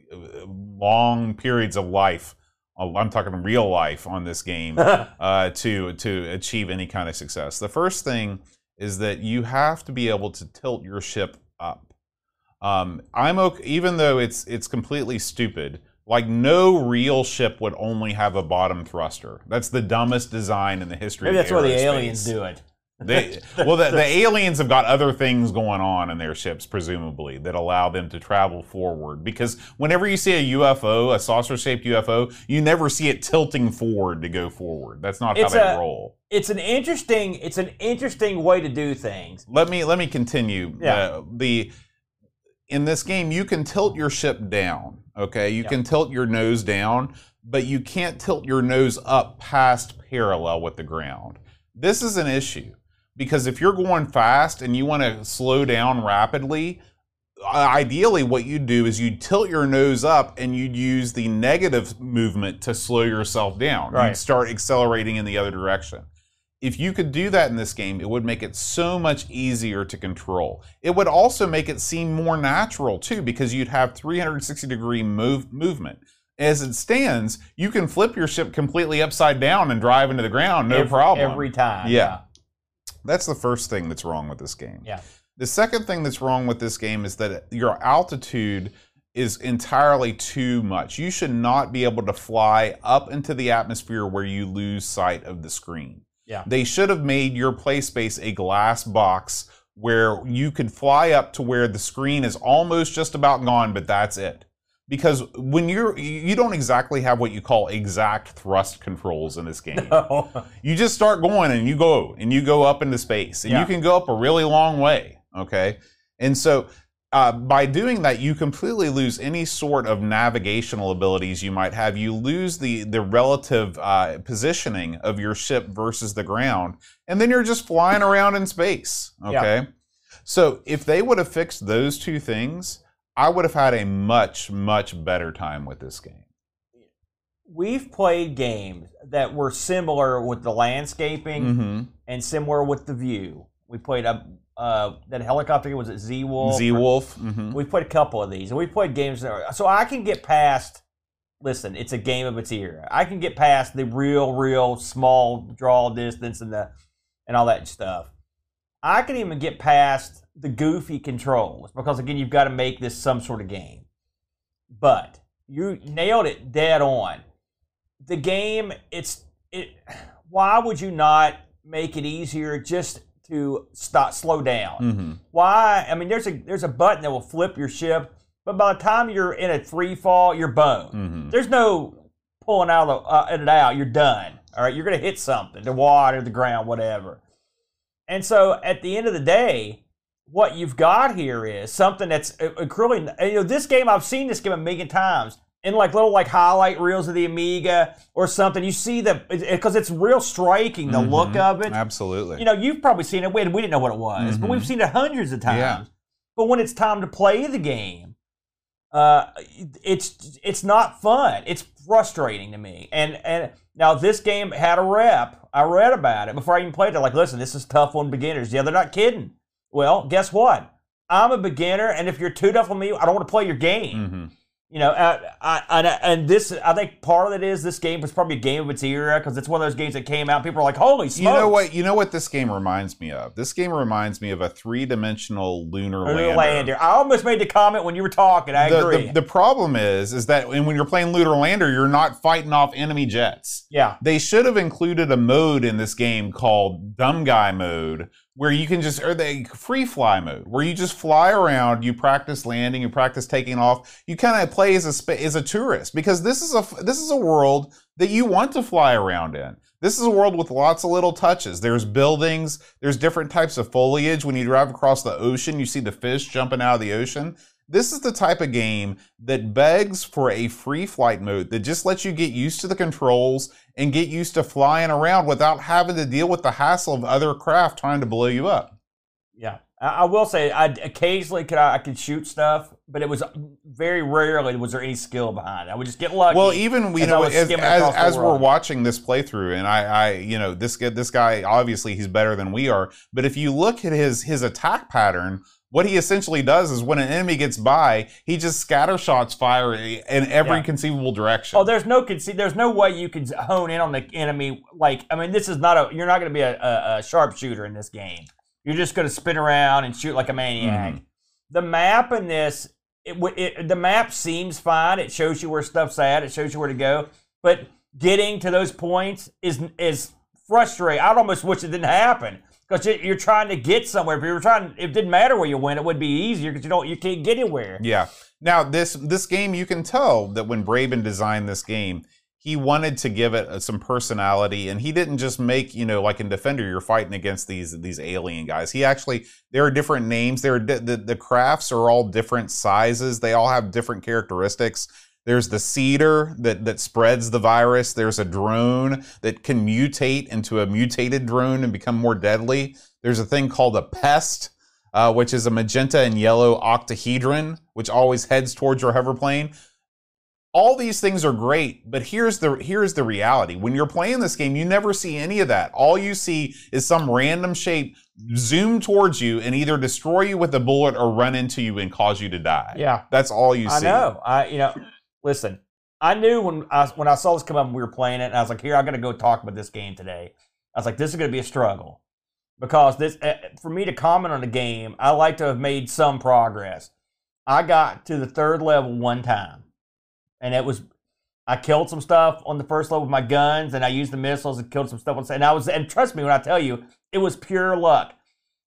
long periods of life. I'm talking real life on this game uh, to to achieve any kind of success. The first thing is that you have to be able to tilt your ship up. Um, I'm okay, even though it's it's completely stupid. Like no real ship would only have a bottom thruster. That's the dumbest design in the history. Of the ship. Maybe that's where the aliens do it. They, well, the, the aliens have got other things going on in their ships, presumably, that allow them to travel forward. Because whenever you see a UFO, a saucer-shaped UFO, you never see it tilting forward to go forward. That's not It's how they a- roll. It's an interesting. It's an interesting way to do things. Let me let me continue. Yeah. Uh, the in this game, you can tilt your ship down. Okay, you Yeah. can tilt your nose down, but you can't tilt your nose up past parallel with the ground. This is an issue because if you're going fast and you want to slow down rapidly, ideally what you'd do is you'd tilt your nose up and you'd use the negative movement to slow yourself down. Right. You'd start accelerating in the other direction. If you could do that in this game, it would make it so much easier to control. It would also make it seem more natural too, because you'd have 360 degree move movement. As it stands, you can flip your ship completely upside down and drive into the ground, no every, problem. Every time. Yeah. That's the first thing that's wrong with this game. Yeah. The second thing that's wrong with this game is that your altitude is entirely too much. You should not be able to fly up into the atmosphere where you lose sight of the screen. Yeah. They should have made your play space a glass box where you could fly up to where the screen is almost just about gone, but that's it. because when you're you don't exactly have what you call exact thrust controls in this game. No. You just start going and you go and you go up into space and Yeah. you can go up a really long way. Okay, and so. Uh, by doing that, you completely lose any sort of navigational abilities you might have. You lose the the relative uh, positioning of your ship versus the ground, and then you're just flying around in space. Okay, so if they would have fixed those two things, I would have had a much much better time with this game. We've played games that were similar with the landscaping Mm-hmm. and similar with the view. We played a uh, that helicopter was it Zeewolf? Z Wolf. Mm-hmm. We played a couple of these, and we played games that are, so I can get past. Listen, it's a game of its era. I can get past the real, real small draw distance and the and all that stuff. I can even get past the goofy controls because again, you've got to make this some sort of game. But you nailed it dead on. The game, it's it. Why would you not make it easier just to stop, slow down? Mm-hmm. Why? I mean, there's a there's a button that will flip your ship, but by the time you're in a free fall, you're boned. Mm-hmm. There's no pulling out of the, uh, it out. You're done. All right, you're gonna hit something, the water, the ground, whatever. And so, at the end of the day, what you've got here is something that's uh, uh, you know, this game I've seen this game a million times in like little like highlight reels of the Amiga or something. You see the because it's real striking the look Mhm. of it Absolutely. you know, you've probably seen it. We, we didn't know what it was, but Mhm. we've seen it hundreds of times. Yeah. But when it's time to play the game, uh, it's it's not fun. It's frustrating to me. And and now this game had a rep. I read about it before I even played it. Like, listen, this is tough on beginners. Yeah, they're not kidding. Well, guess what? I'm a beginner, and if you're too tough on me, I don't want to play your game. mm-hmm. You know, uh, I, I, and this, I think part of it is this game was probably a game of its era because it's one of those games that came out. People are like, "Holy smokes!" You know what? You know what this game reminds me of. This game reminds me of a three-dimensional lunar Lunar lander. Lander. I almost made the comment when you were talking. I the, agree. The, the problem is, is that when you're playing lunar lander, you're not fighting off enemy jets. yeah, They should have included a mode in this game called dumb guy mode, where you can just or the free fly mode, where you just fly around, you practice landing, you practice taking off. You kind of play as a as a tourist because this is a this is a world that you want to fly around in. This is a world with lots of little touches. There's buildings, there's different types of foliage. When you drive across the ocean, you see the fish jumping out of the ocean. This is the type of game that begs for a free flight mode that just lets you get used to the controls and get used to flying around without having to deal with the hassle of other craft trying to blow you up. yeah. I, will say, I occasionally could I, I could shoot stuff, but it was very rarely was there any skill behind it. I would just get lucky. Well, even as know as, as, as we're watching this playthrough, and I, I, you know, this this guy obviously he's better than we are. But if you look at his his attack pattern, what he essentially does is when an enemy gets by, he just scatter shots fire in every Yeah. conceivable direction. Oh, there's no conce- there's no way you can hone in on the enemy. Like, I mean, this is not a. You're not going to be a, a, a sharpshooter in this game. You're just going to spin around and shoot like a maniac. Mm-hmm. The map in this, it, it, the map seems fine. It shows you where stuff's at. It shows you where to go. But getting to those points is is frustrating. I'd almost wish it didn't happen because you're trying to get somewhere. If you were trying, it didn't matter where you went, it would be easier because you don't you can't get anywhere. Yeah. Now this this game, you can tell that when Braben designed this game, he wanted to give it uh, some personality, and he didn't just make you know like in Defender, you're fighting against these these alien guys. He actually there are different names. There are di- the the crafts are all different sizes. They all have different characteristics. There's the seeder that that spreads the virus. There's a drone that can mutate into a mutated drone and become more deadly. There's a thing called a pest uh, which is a magenta and yellow octahedron, which always heads towards your hoverplane. All these things are great, but here's the here's the reality. When you're playing this game, you never see any of that. All you see is some random shape zoom towards you and either destroy you with a bullet or run into you and cause you to die. Yeah. That's all you I see. I know. I you know, listen. I knew when I when I saw this come up and we were playing it, and I was like, "Here, I'm going to go talk about this game today." I was like, "This is going to be a struggle because this uh, for me to comment on the game, I like to have made some progress." I got to the third level one time, and it was I killed some stuff on the first level with my guns, and I used the missiles and killed some stuff on. And I was and trust me when I tell you, it was pure luck.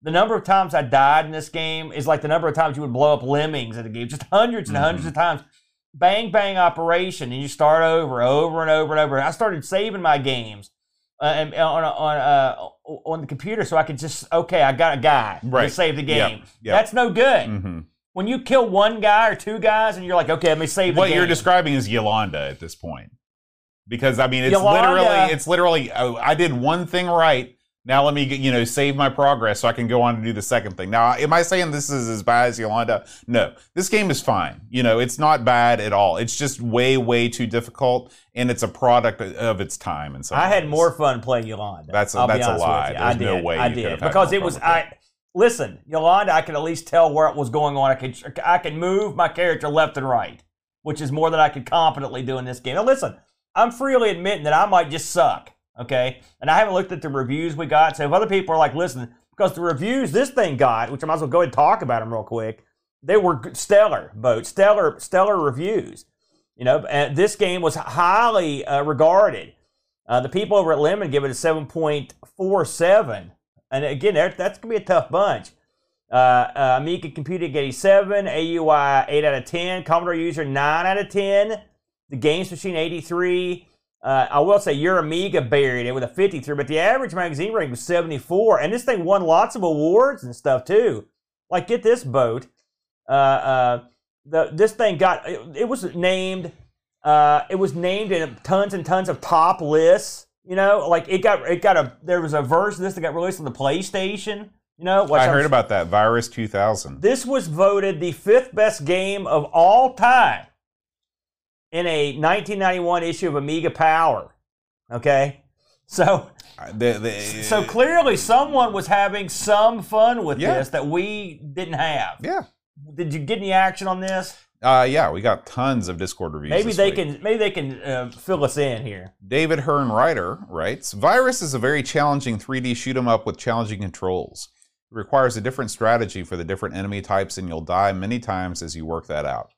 The number of times I died in this game is like the number of times you would blow up lemmings in the game, just hundreds and hundreds of times. Bang bang operation, and you start over, over and over and over. I started saving my games uh, and, on on uh, on the computer so I could just okay, I got a guy Right. to save the game. Yep, yep. That's no good. hmm When you kill one guy or two guys, and you're like, okay, let me save the What game. you're describing is Yolanda at this point, because I mean, it's Yolanda- literally, it's literally, oh, I did one thing right. Now let me, you know, save my progress so I can go on and do the second thing. Now, am I saying this is as bad as Yolanda? No, this game is fine. You know, it's not bad at all. It's just way, way too difficult, and it's a product of its time. And so I had more fun playing Yolanda. That's a- I'll that's a lie. There's I no did. way I did because it was. I listen, Yolanda. I could at least tell where it was going on. I could. I could move my character left and right, which is more than I could competently do in this game. Now listen, I'm freely admitting that I might just suck. Okay, and I haven't looked at the reviews we got. So if other people are like, listen, because the reviews this thing got, which I might as well go ahead and talk about them real quick. They were stellar, both stellar, stellar reviews. You know, and this game was highly uh, regarded. Uh, the people over at Lemon give it a 7.47. And again, that's going to be a tough bunch. Uh, uh, Amiga Computer get a 7, AUI 8 out of 10, Commodore User 9 out of 10, the Games Machine 83. Uh, I will say your Amiga buried it with a 53, but the average magazine rating was 74. And this thing won lots of awards and stuff too. Like, get this boat. Uh, uh, the, this thing got, it, it was named uh, it was named in tons and tons of top lists. You know, like it got it got a there was a version of this that got released on the PlayStation. You know, which I I'm- heard about that Virus 2000. This was voted the fifth best game of all time in a 1991 issue of Amiga Power. Okay, so Uh, the- the- so clearly someone was having some fun with Yeah. this that we didn't have. yeah. Did you get any action on this? Uh, yeah, we got tons of Discord reviews. Maybe they week. can maybe they can uh, fill us in here. David Hearn Ryder writes Virus is a very challenging 3D shoot 'em up with challenging controls. It requires a different strategy for the different enemy types, and you'll die many times as you work that out.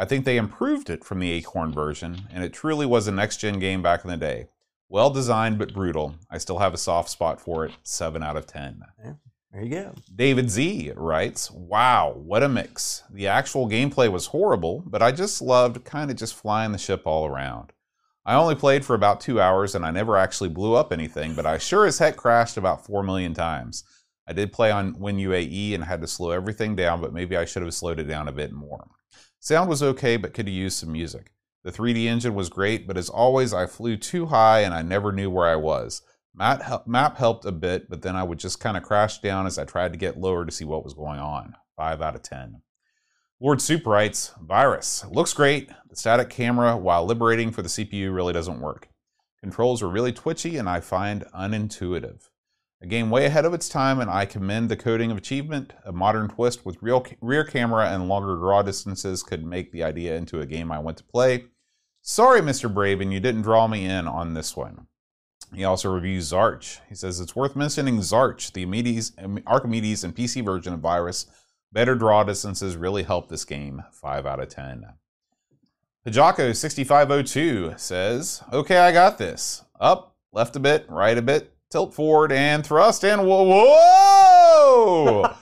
I think they improved it from the Acorn version, and it truly was a next gen game back in the day. Well designed but brutal. I still have a soft spot for it. 7 out of 10. There you go. David Z writes, Wow, what a mix. The actual gameplay was horrible, but I just loved kind of just flying the ship all around. I only played for about two hours and I never actually blew up anything, but I sure as heck crashed about four million times. I did play on WinUAE and had to slow everything down, but maybe I should have slowed it down a bit more. Sound was okay, but could used some music. The 3D engine was great, but as always, I flew too high and I never knew where I was. Map, map helped a bit, but then I would just kind of crash down as I tried to get lower to see what was going on. 5 out of 10. Lord Soup writes Virus. Looks great. The static camera, while liberating for the CPU, really doesn't work. Controls are really twitchy and I find unintuitive. A game way ahead of its time, and I commend the coding of achievement. A modern twist with real rear camera and longer draw distances could make the idea into a game I want to play. Sorry, Mr. Braben, you didn't draw me in on this one. He also reviews Zarch. He says it's worth mentioning Zarch, the Archimedes, Archimedes and PC version of Virus. Better draw distances really help this game. 5 out of 10. Pajako6502 says, Okay, I got this. Up, left a bit, right a bit, tilt forward, and thrust, and whoa! whoa!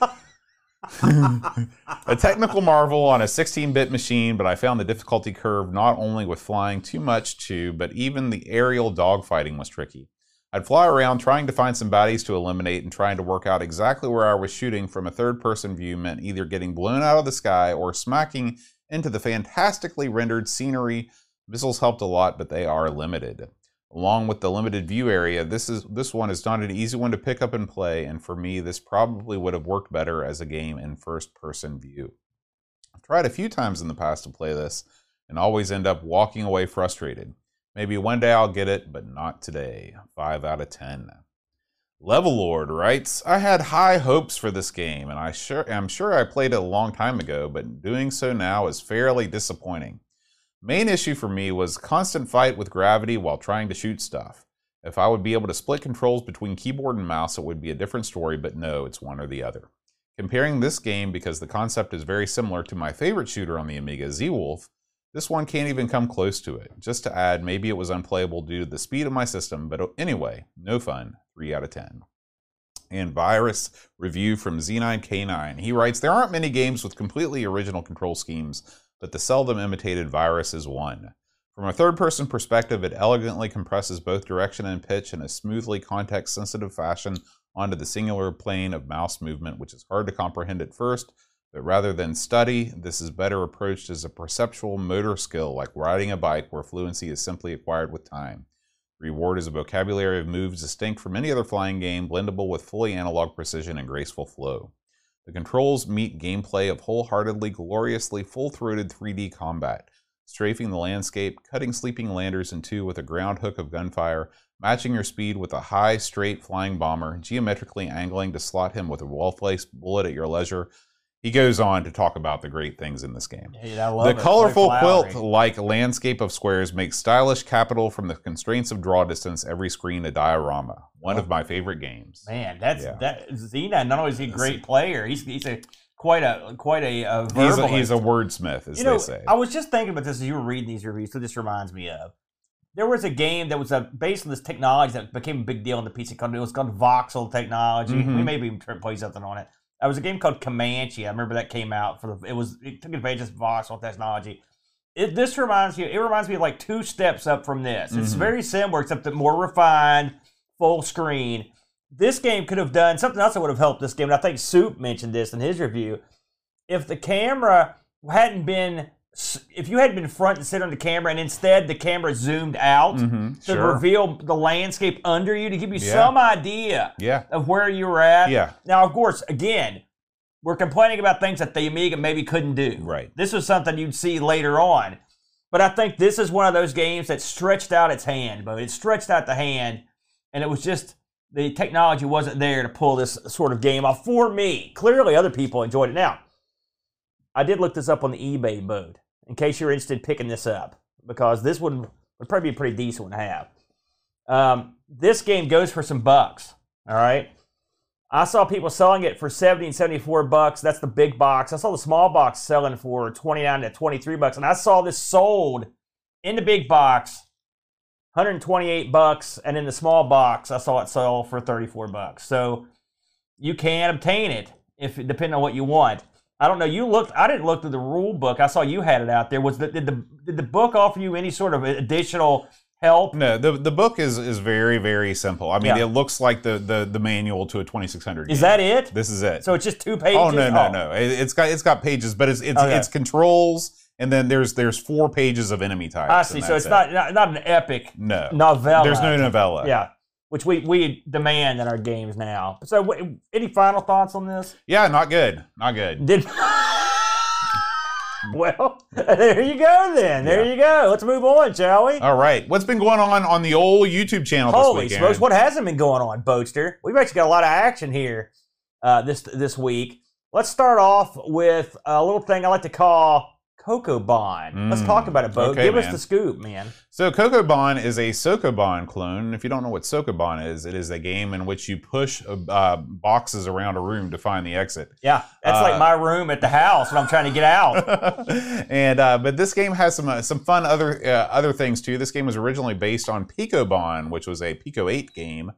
a technical marvel on a 16 bit machine, but I found the difficulty curve not only with flying too much too, but even the aerial dogfighting was tricky. I'd fly around trying to find some bodies to eliminate and trying to work out exactly where I was shooting from a third person view meant either getting blown out of the sky or smacking into the fantastically rendered scenery. Missiles helped a lot, but they are limited. Along with the limited view area, this is this one is not an easy one to pick up and play, and for me, this probably would have worked better as a game in first-person view. I've tried a few times in the past to play this, and always end up walking away frustrated. Maybe one day I'll get it, but not today. 5 out of 10. Level Lord writes, I had high hopes for this game, and I sure am sure I played it a long time ago, but doing so now is fairly disappointing. Main issue for me was constant fight with gravity while trying to shoot stuff. If I would be able to split controls between keyboard and mouse, it would be a different story, but no, it's one or the other. Comparing this game, because the concept is very similar to my favorite shooter on the Amiga, Zeewolf, this one can't even come close to it. Just to add, maybe it was unplayable due to the speed of my system, but anyway, no fun. 3 out of 10. And Virus review from Z9K9. He writes There aren't many games with completely original control schemes, but the seldom imitated virus is one. From a third person perspective, it elegantly compresses both direction and pitch in a smoothly context sensitive fashion onto the singular plane of mouse movement, which is hard to comprehend at first, but rather than study, this is better approached as a perceptual motor skill like riding a bike where fluency is simply acquired with time. Reward is a vocabulary of moves distinct from any other flying game, blendable with fully analog precision and graceful flow. The controls meet gameplay of wholeheartedly, gloriously, full throated 3D combat, strafing the landscape, cutting sleeping landers in two with a ground hook of gunfire, matching your speed with a high, straight flying bomber, geometrically angling to slot him with a well placed bullet at your leisure. He goes on to talk about the great things in this game. Yeah, I love The colorful quilt like landscape of squares makes stylish capital from the constraints of draw distance, every screen a diorama. One of my favorite games. Man, that's Yeah. that Xena. Not only is he a great player, he's he's a quite a quite a, uh He's a, he's a wordsmith, as you know, they say. I was just thinking about this as you were reading these reviews. So this reminds me of there was a game that was uh based on this technology that became a big deal in the PC company. It was called voxel technology. Mhm. We maybe even play something on it. There was a game called Comanche. I remember that came out for the. It was it took advantage of voxel technology. It, this reminds you. It reminds me of like two steps up from this. It's Mhm. very similar, except that more refined, full screen. This game could have done something else that would have helped this game. And I think Soup mentioned this in his review. If the camera hadn't been, if you had been front and center on the camera, and instead the camera zoomed out Mhm, to sure. reveal the landscape under you to give you Yeah. some idea yeah, of where you were at. yeah, Now, of course, again, we're complaining about things that the Amiga maybe couldn't do. right. This was something you'd see later on. But I think this is one of those games that stretched out its hand, but it stretched out the hand, and it was just the technology wasn't there to pull this sort of game off for me. Clearly, other people enjoyed it. Now, I did look this up on the eBay boat in case you're interested in picking this up because this one would probably be a pretty decent one to have. Um, this game goes for some bucks. All right. I saw people selling it for 70 and 74 bucks. That's the big box. I saw the small box selling for 29 to 23 bucks. And I saw this sold in the big box, 128 bucks. And in the small box, I saw it sell for 34 bucks. So you can obtain it if depending on what you want. I don't know. You looked. I didn't look through the rule book. I saw you had it out there. Was the, did the did the book offer you any sort of additional help? No, the the book is is very very simple. I mean, Yeah. it looks like the the the manual to a 2600. Is that it? This is it. So it's just two pages. oh no no oh. no! It, it's got it's got pages, but it's it's Okay. it's controls, and then there's there's four pages of enemy types. I see. So it's it. not, not not an epic no novella. There's no novella. Yeah, which we we demand in our games now. So, wh- any final thoughts on this? yeah, not good, not good. Did well, there you go. Then there Yeah. you go. Let's move on, shall we? All right, what's been going on on the old YouTube channel Holy this smokes! What hasn't been going on, Boatster? We've actually got a lot of action here uh, this this week. Let's start off with a little thing I like to call Coco Bond. Let's Mm, talk about it, Bo. okay, Give us the scoop, man. So Kokobon is a Sokoban clone. If you don't know what Sokoban is, it is a game in which you push uh, boxes around a room to find the exit. Yeah, that's Uh, like my room at the house when I'm trying to get out. and uh, but this game has some uh, some fun other uh, other things too. This game was originally based on Picobon, which was a Pico Eight game,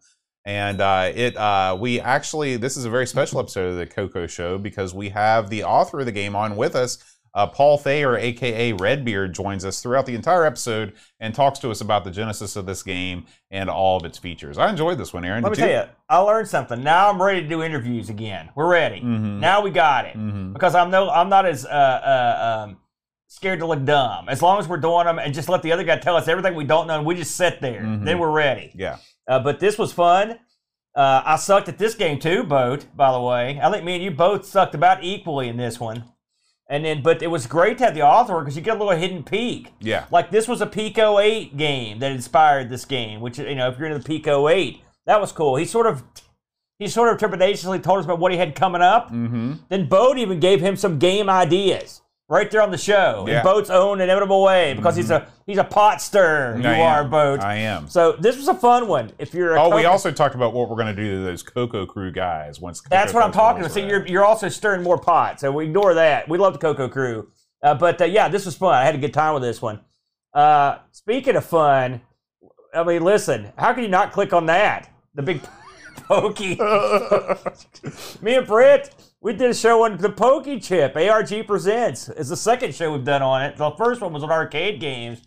and uh, it uh, we actually this is a very special episode of the Coco Show because we have the author of the game on with us. Uh, Paul Thayer, aka Redbeard, joins us throughout the entire episode and talks to us about the genesis of this game and all of its features. I enjoyed this one, Aaron. Let me tell you, I learned something. Now I'm ready to do interviews again. We're ready. Mhm. Now we got it Mhm. because I'm no, I'm not as uh, uh, um, scared to look dumb. As long as we're doing them and just let the other guy tell us everything we don't know, and we just sit there. Mhm. Then we're ready. Yeah. Uh, but this was fun. Uh, I sucked at this game too, Boat. By the way, I think me and you both sucked about equally in this one. And then, but it was great to have the author because you get a little hidden peek. Yeah. Like this was a Pico 8 game that inspired this game, which you know, if you're into the Pico 8, that was cool. He sort of he sort of trepidatiously told us about what he had coming up. Mm-hmm. Then Boat even gave him some game ideas right there on the show Yeah. in Boat's own inevitable way because he's a he's a pot stirrer. You I are. Boat. I am. So this was a fun one. If you're a Oh, we also talked about what we're going to do to those Coco Crew guys once. Coco That's what I'm talking about. See, you're you're also stirring more pot, so we ignore that. We love the Coco Crew, uh, but uh, yeah, this was fun. I had a good time with this one. Uh, speaking of fun, I mean, listen, how can you not click on that? The big, Pokey. Me and Britt, we did a show on the Pokey Chip. ARG Presents. is the second show we've done on it. The first one was on arcade games.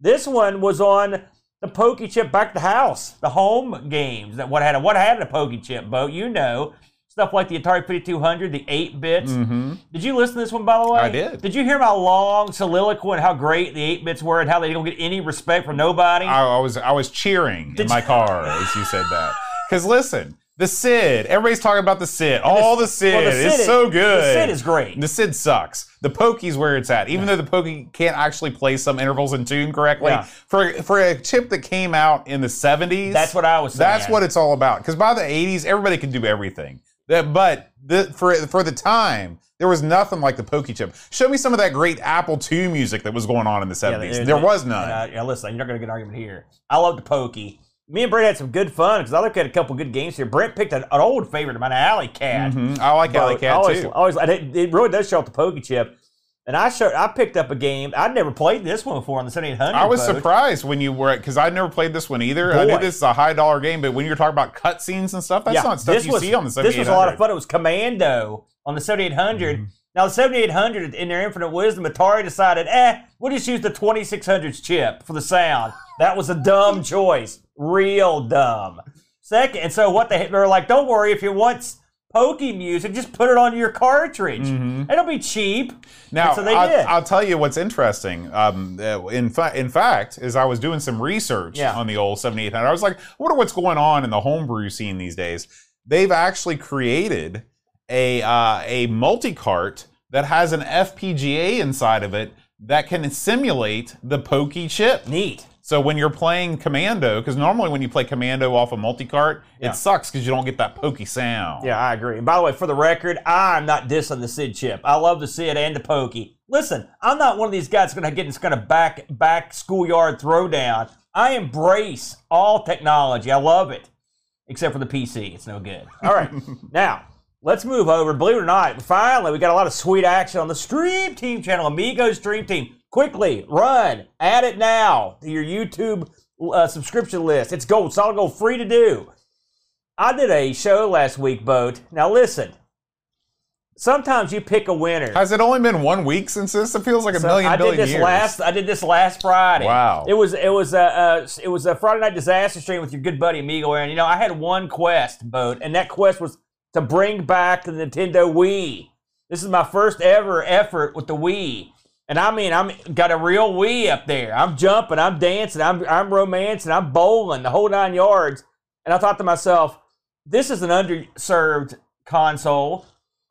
This one was on the Pokey Chip back to house, the home games. That what had a, what had a Pokey Chip boat? You know stuff like the Atari 5200, the 8 bits. hmm Did you listen to this one, by the way? I did. Did you hear my long soliloquy and how great the 8 bits were and how they don't get any respect from nobody? I, I was I was cheering Did in my you- car as you said that. Because listen, the Sid, everybody's talking about the Sid. All the Sid, Well, the is Sid so good. The Sid is great. The Sid sucks. The Pokey's where it's at. Even though the Pokey can't actually play some intervals in tune correctly, Yeah. for for a chip that came out in the 70s, That's what I was saying. that's what it's all about. Because by the 80s, everybody could do everything. That, but the, for for the time, there was nothing like the Pokey chip. Show me some of that great Apple II music that was going on in the 70s. there- there was none. uh, yeah, listen, you're not going to get an argument here. I love the Pokey. Me and Brent had some good fun because I looked at a couple good games here. Brent picked an, an old favorite of mine, Alley Cat. Mhm. I like Alley Cat always, too. Always, it, it really does show up the Pokey chip. And I showed, I picked up a game. I'd never played this one before on the 7800. I was boat. surprised when you were because I'd never played this one either. I knew this is a high dollar game, but when you're talking about cutscenes and stuff, that's not stuff this you was, see on the 7800. This was a lot of fun. It was Commando on the 7800. Mm-hmm. Now, the 7800, in their infinite wisdom, Atari decided, eh, we'll just use the 2600's chip for the sound. That was a dumb choice. Real dumb. Second, and so what they, they were like, don't worry, if you want pokey music, just put it on your cartridge. It'll be cheap. Mm-hmm. Now, And so they I'll, did. I'll tell you what's interesting. Um, uh, in, fa- in fact, as I was doing some research Yeah. on the old 7800, I was like, I wonder what's going on in the homebrew scene these days. They've actually created a uh, a multi cart that has an FPGA inside of it that can simulate the pokey chip. Neat. So when you're playing Commando, because normally when you play Commando off a multi-cart, Yeah. it sucks because you don't get that pokey sound. Yeah, I agree. And by the way, for the record, I'm not dissing the Sid chip. I love the Sid and the Pokey. Listen, I'm not one of these guys that's going to get this kind of back back schoolyard throwdown. I embrace all technology. I love it, except for the PC. It's no good. All right, now let's move over. Believe it or not, finally we got a lot of sweet action on the Stream Team channel, Amigo Stream Team. Quickly run, add it now to your YouTube uh, subscription list. It's gold, solid gold, free to do. I did a show last week, Boat. Now listen. Sometimes you pick a winner. Has it only been one week since this? It feels like a So million I did billion this years. last. I did this last Friday. Wow. It was it was a uh, it was a Friday night disaster stream with your good buddy Amigo Aaron. You know, I had one quest, Boat, and that quest was to bring back the Nintendo Wii. This is my first ever effort with the Wii. And I mean, I'm got a real Wii up there. I'm jumping, I'm dancing, I'm I'm romancing, I'm bowling, the whole nine yards. And I thought to myself, this is an underserved console.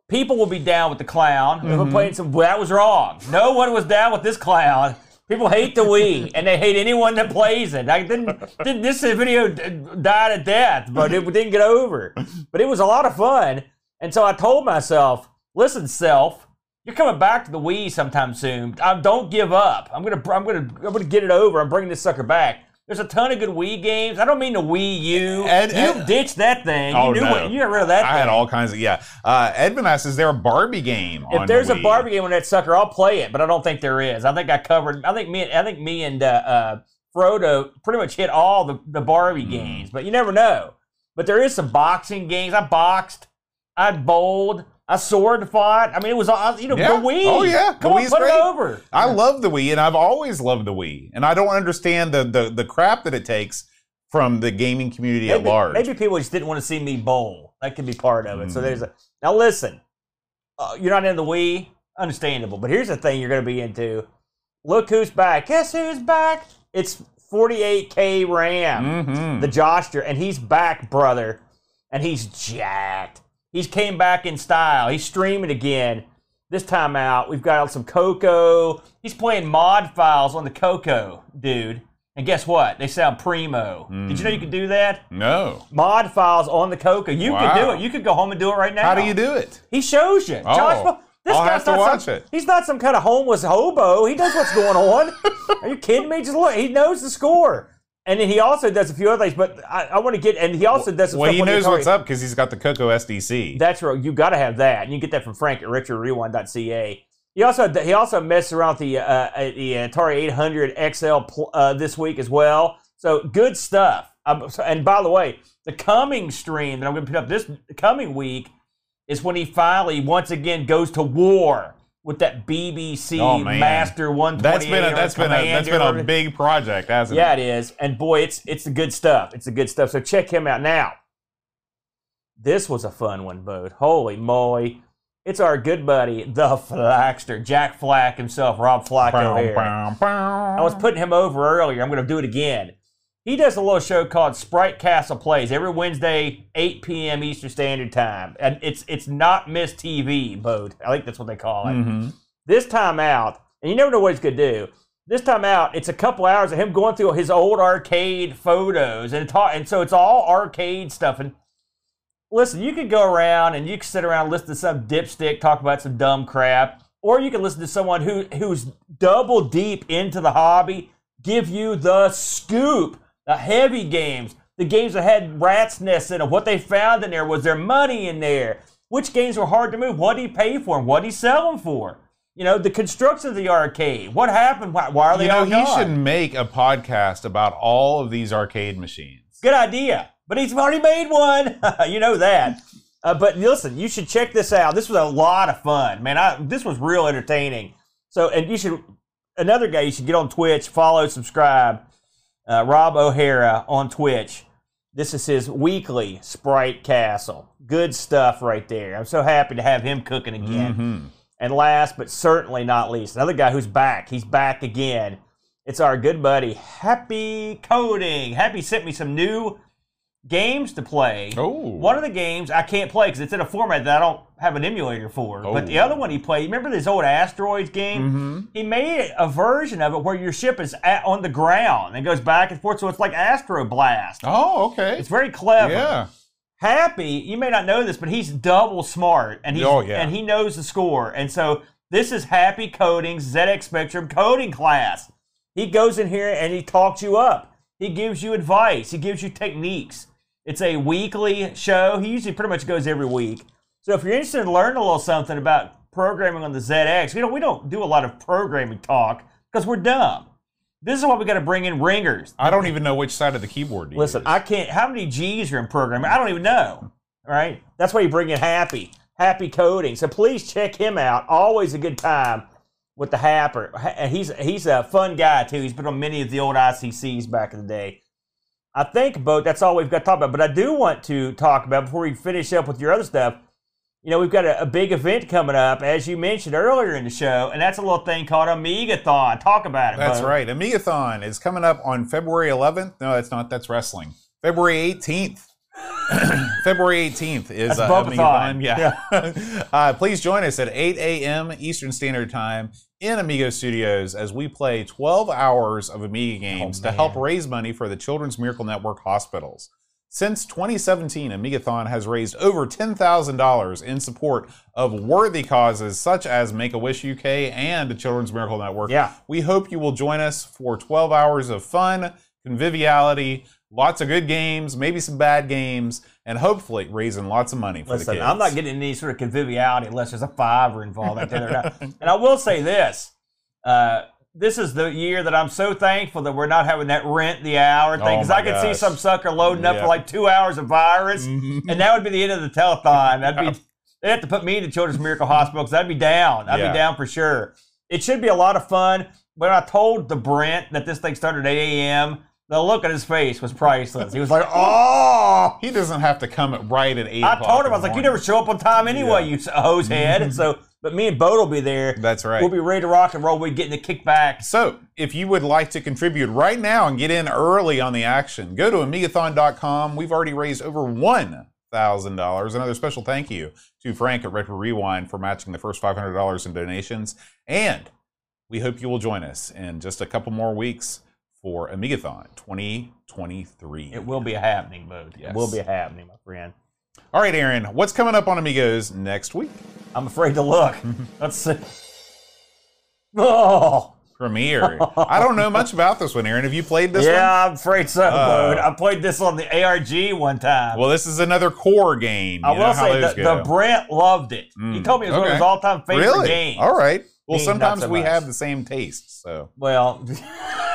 People will be down with the clown. Mm-hmm. we're playing some, that was wrong. No one was down with this clown. People hate the Wii, and they hate anyone that plays it. I didn't, didn't this video died a death, but it didn't get over. But it was a lot of fun, and so I told myself, "Listen, self, you're coming back to the Wii sometime soon. I, don't give up. I'm gonna, I'm gonna, I'm gonna get it over. I'm bringing this sucker back." There's a ton of good Wii games. I don't mean the Wii U. Ed- you Ed- ditched that thing. Oh, you knew no. what, you got rid of that. I thing. had all kinds of yeah. Uh, Edmund asks, "Is there a Barbie game?" If there's the a Barbie game on that sucker, I'll play it, but I don't think there is. I think I covered. I think me. and I think me and uh, uh, Frodo pretty much hit all the the Barbie Hmm. games, but you never know. But there is some boxing games. I boxed. I bowled. I sword fought. I mean, it was all you know. Yeah. The Wii. Oh, yeah. The Come on, Wii's put great. it over. I love the Wii, and I've always loved the Wii, and I don't understand the the, the crap that it takes from the gaming community at large. maybe people just didn't want to see me bowl. That could be part of it. So Mm. there's a now. Listen, uh, you're not into the Wii, understandable. But here's the thing: you're going to be into. Look who's back! Guess who's back? It's 48k RAM, Mhm. the Joshter, and he's back, brother, and he's jacked. He's came back in style. He's streaming again. This time out, we've got some Coco. He's playing mod files on the Coco, dude. And guess what? They sound primo. Did you know you could do that? no. mod files on the Coco. You can do it. You could go home and do it right now. How do you do it? He shows you. Oh, Josh, this I'll guy's have to not watch some, it. He's not some kind of homeless hobo. He knows what's going on. Are you kidding me? Just look. He knows the score. And then he also does a few other things. But I, I want to get. And he also does some Well, he knows what's up because he's got the Coco SDC. That's right. You got to have that. And you get that from Frank at richardrewind.ca. He also he also messed around with the uh, uh, the Atari 800 XL pl- uh, this week as well. So good stuff. Um, so- and by the way, the coming stream that I'm going to put up this coming week is when he finally once again goes to war with that BBC Oh. Master 128. That's been a, that's been a that's been a big project, hasn't Yeah, it? it is. And boy, it's it's the good stuff. It's the good stuff. So check him out now. This was a fun one, Boat. Holy moly. It's our good buddy, the Flackster, Jack Flack himself, Rob Flacco here. I was putting him over earlier. I'm going to do it again. He does a little show called Sprite Castle Plays every Wednesday, 8 p.m. Eastern Standard Time. And it's it's not Miss TV, Boat. I think that's what they call it. Mhm. This time out, and you never know what he's going to do. This time out, it's a couple hours of him going through his old arcade photos, and talk, and so it's all arcade stuff. And listen, you could go around and you can sit around and listen to some dipstick talk about some dumb crap, or you can listen to someone who who's double deep into the hobby, give you the scoop, the heavy games, the games that had rats nests in them. What they found in there was there money in there. Which games were hard to move? What did he pay for them? What did he sell them for? You know, the construction of the arcade. What happened? Why, why are they You know, all he should make a podcast about all of these arcade machines. Good idea. But he's already made one. you know that. Uh, but listen, you should check this out. This was a lot of fun, man. I, this was real entertaining. So, and you should another guy you should get on Twitch, follow, subscribe. Uh, Rob O'Hara on Twitch. This is his weekly Sprite Castle. Good stuff right there. I'm so happy to have him cooking again. Mhm. And last but certainly not least, another guy who's back. He's back again. It's our good buddy, Happy Coding. Happy sent me some new games to play. Oh. One of the games I can't play because it's in a format that I don't have an emulator for. But the Oh. other one he played, remember this old Asteroids game? Mhm. He made a version of it where your ship is at, on the ground and goes back and forth, so it's like Astro Blast. Oh, okay. It's very clever. Yeah. Happy, you may not know this, but he's double smart, and he's Oh, yeah. and he knows the score. And so this is Happy Coding's ZX Spectrum coding class. He goes in here and he talks you up. He gives you advice. He gives you techniques. It's a weekly show. He usually pretty much goes every week. So if you're interested in learning a little something about programming on the ZX, you know we don't do a lot of programming talk because we're dumb. This is why we got to bring in ringers. I don't even know which side of the keyboard to Listen, use. I can't. How many G's are in programming? I don't even know. All right, that's why you bring in Happy, Happy Coding. So please check him out. Always a good time with the Happer. Ha- He's he's a fun guy too. He's been on many of the old ICCs back in the day. I think, Boat, that's all we've got to talk about. But I do want to talk about before we finish up with your other stuff. You know, we've got a, a big event coming up, as you mentioned earlier in the show, and that's a little thing called Amigathon. Talk about it. That's Bo. right. Amigathon is coming up on February 11th. No, that's not. That's wrestling. February 18th. February 18th is That's uh, Bobathon. Amigathon. Yeah. uh, please join us at 8 a.m. Eastern Standard Time in Amigo Studios as we play 12 hours of Amiga games to help raise money for the Children's Miracle Network hospitals. Since 2017, Amigathon has raised over $10,000 in support of worthy causes such as Make a Wish UK and the Children's Miracle Network. Yeah. We hope you will join us for 12 hours of fun, conviviality, lots of good games, maybe some bad games, and hopefully raising lots of money for the Listen, kids. I'm not getting any sort of conviviality unless there's a fiver involved. And I will say this: uh, this is the year that I'm so thankful that we're not having that rent the hour thing Oh because my I could see some sucker loading up Yeah. for like two hours of virus, Mhm. and that would be the end of the telethon. That'd be they have to put me in the Children's Miracle Hospital because I'd be down. I'd Yeah. be down for sure. It should be a lot of fun. When I told the Brent that this thing started at 8 a.m., the look on his face was priceless. He was like, "Oh." He doesn't have to come at right at 8 I told him, I was like, you never show up on time anyway, Yeah. you hose head. And so, but me and Boat will be there. That's right. We'll be ready to rock and roll. We're getting the kickback. So, if you would like to contribute right now and get in early on the action, go to amigathon.com. We've already raised over $1,000. Another special thank you to Frank at Retro Rewind for matching the first $500 in donations. And we hope you will join us in just a couple more weeks for Amigathon 2023. It will be a happening, Boat. Yes. It will be a happening, my friend. All right, Aaron, what's coming up on Amigos next week? I'm afraid to look. Let's see. Oh, Premiere. I don't know much about this one, Aaron. Have you played this one? yeah, I'm afraid so, Uh. I played this on the ARG one time. Well, this is another core game. I You know will say the, the Brent loved it. He Mm, told me it was one of his all-time favorite really? games. All right. Well, Me, sometimes so we much. have the same tastes, so Well,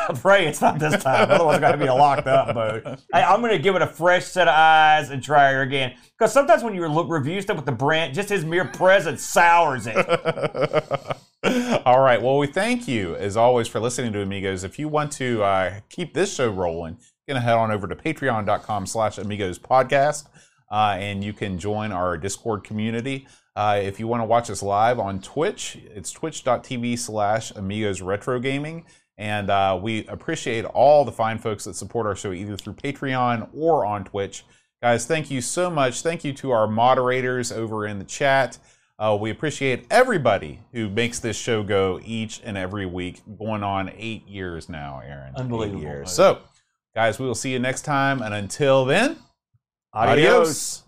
Pray it's not this time. Otherwise, it's going to be a locked up mode. I, I'm going to give it a fresh set of eyes and try her again. Because sometimes when you look review stuff with the Brent, just his mere presence sours it. All right. Well, we thank you as always for listening to Amigos. If you want to uh, keep this show rolling, you're gonna head on over to patreon.com slash amigos podcast uh, and you can join our Discord community. Uh, if you want to watch us live on Twitch, it's twitch.tv slash amigos retro gaming. And uh, we appreciate all the fine folks that support our show either through Patreon or on Twitch. Guys, thank you so much. Thank you to our moderators over in the chat. Uh, we appreciate everybody who makes this show go each and every week, going on eight years now, Aaron. Unbelievable, Eight years. So, guys, we will see you next time. And until then, Adios. adios.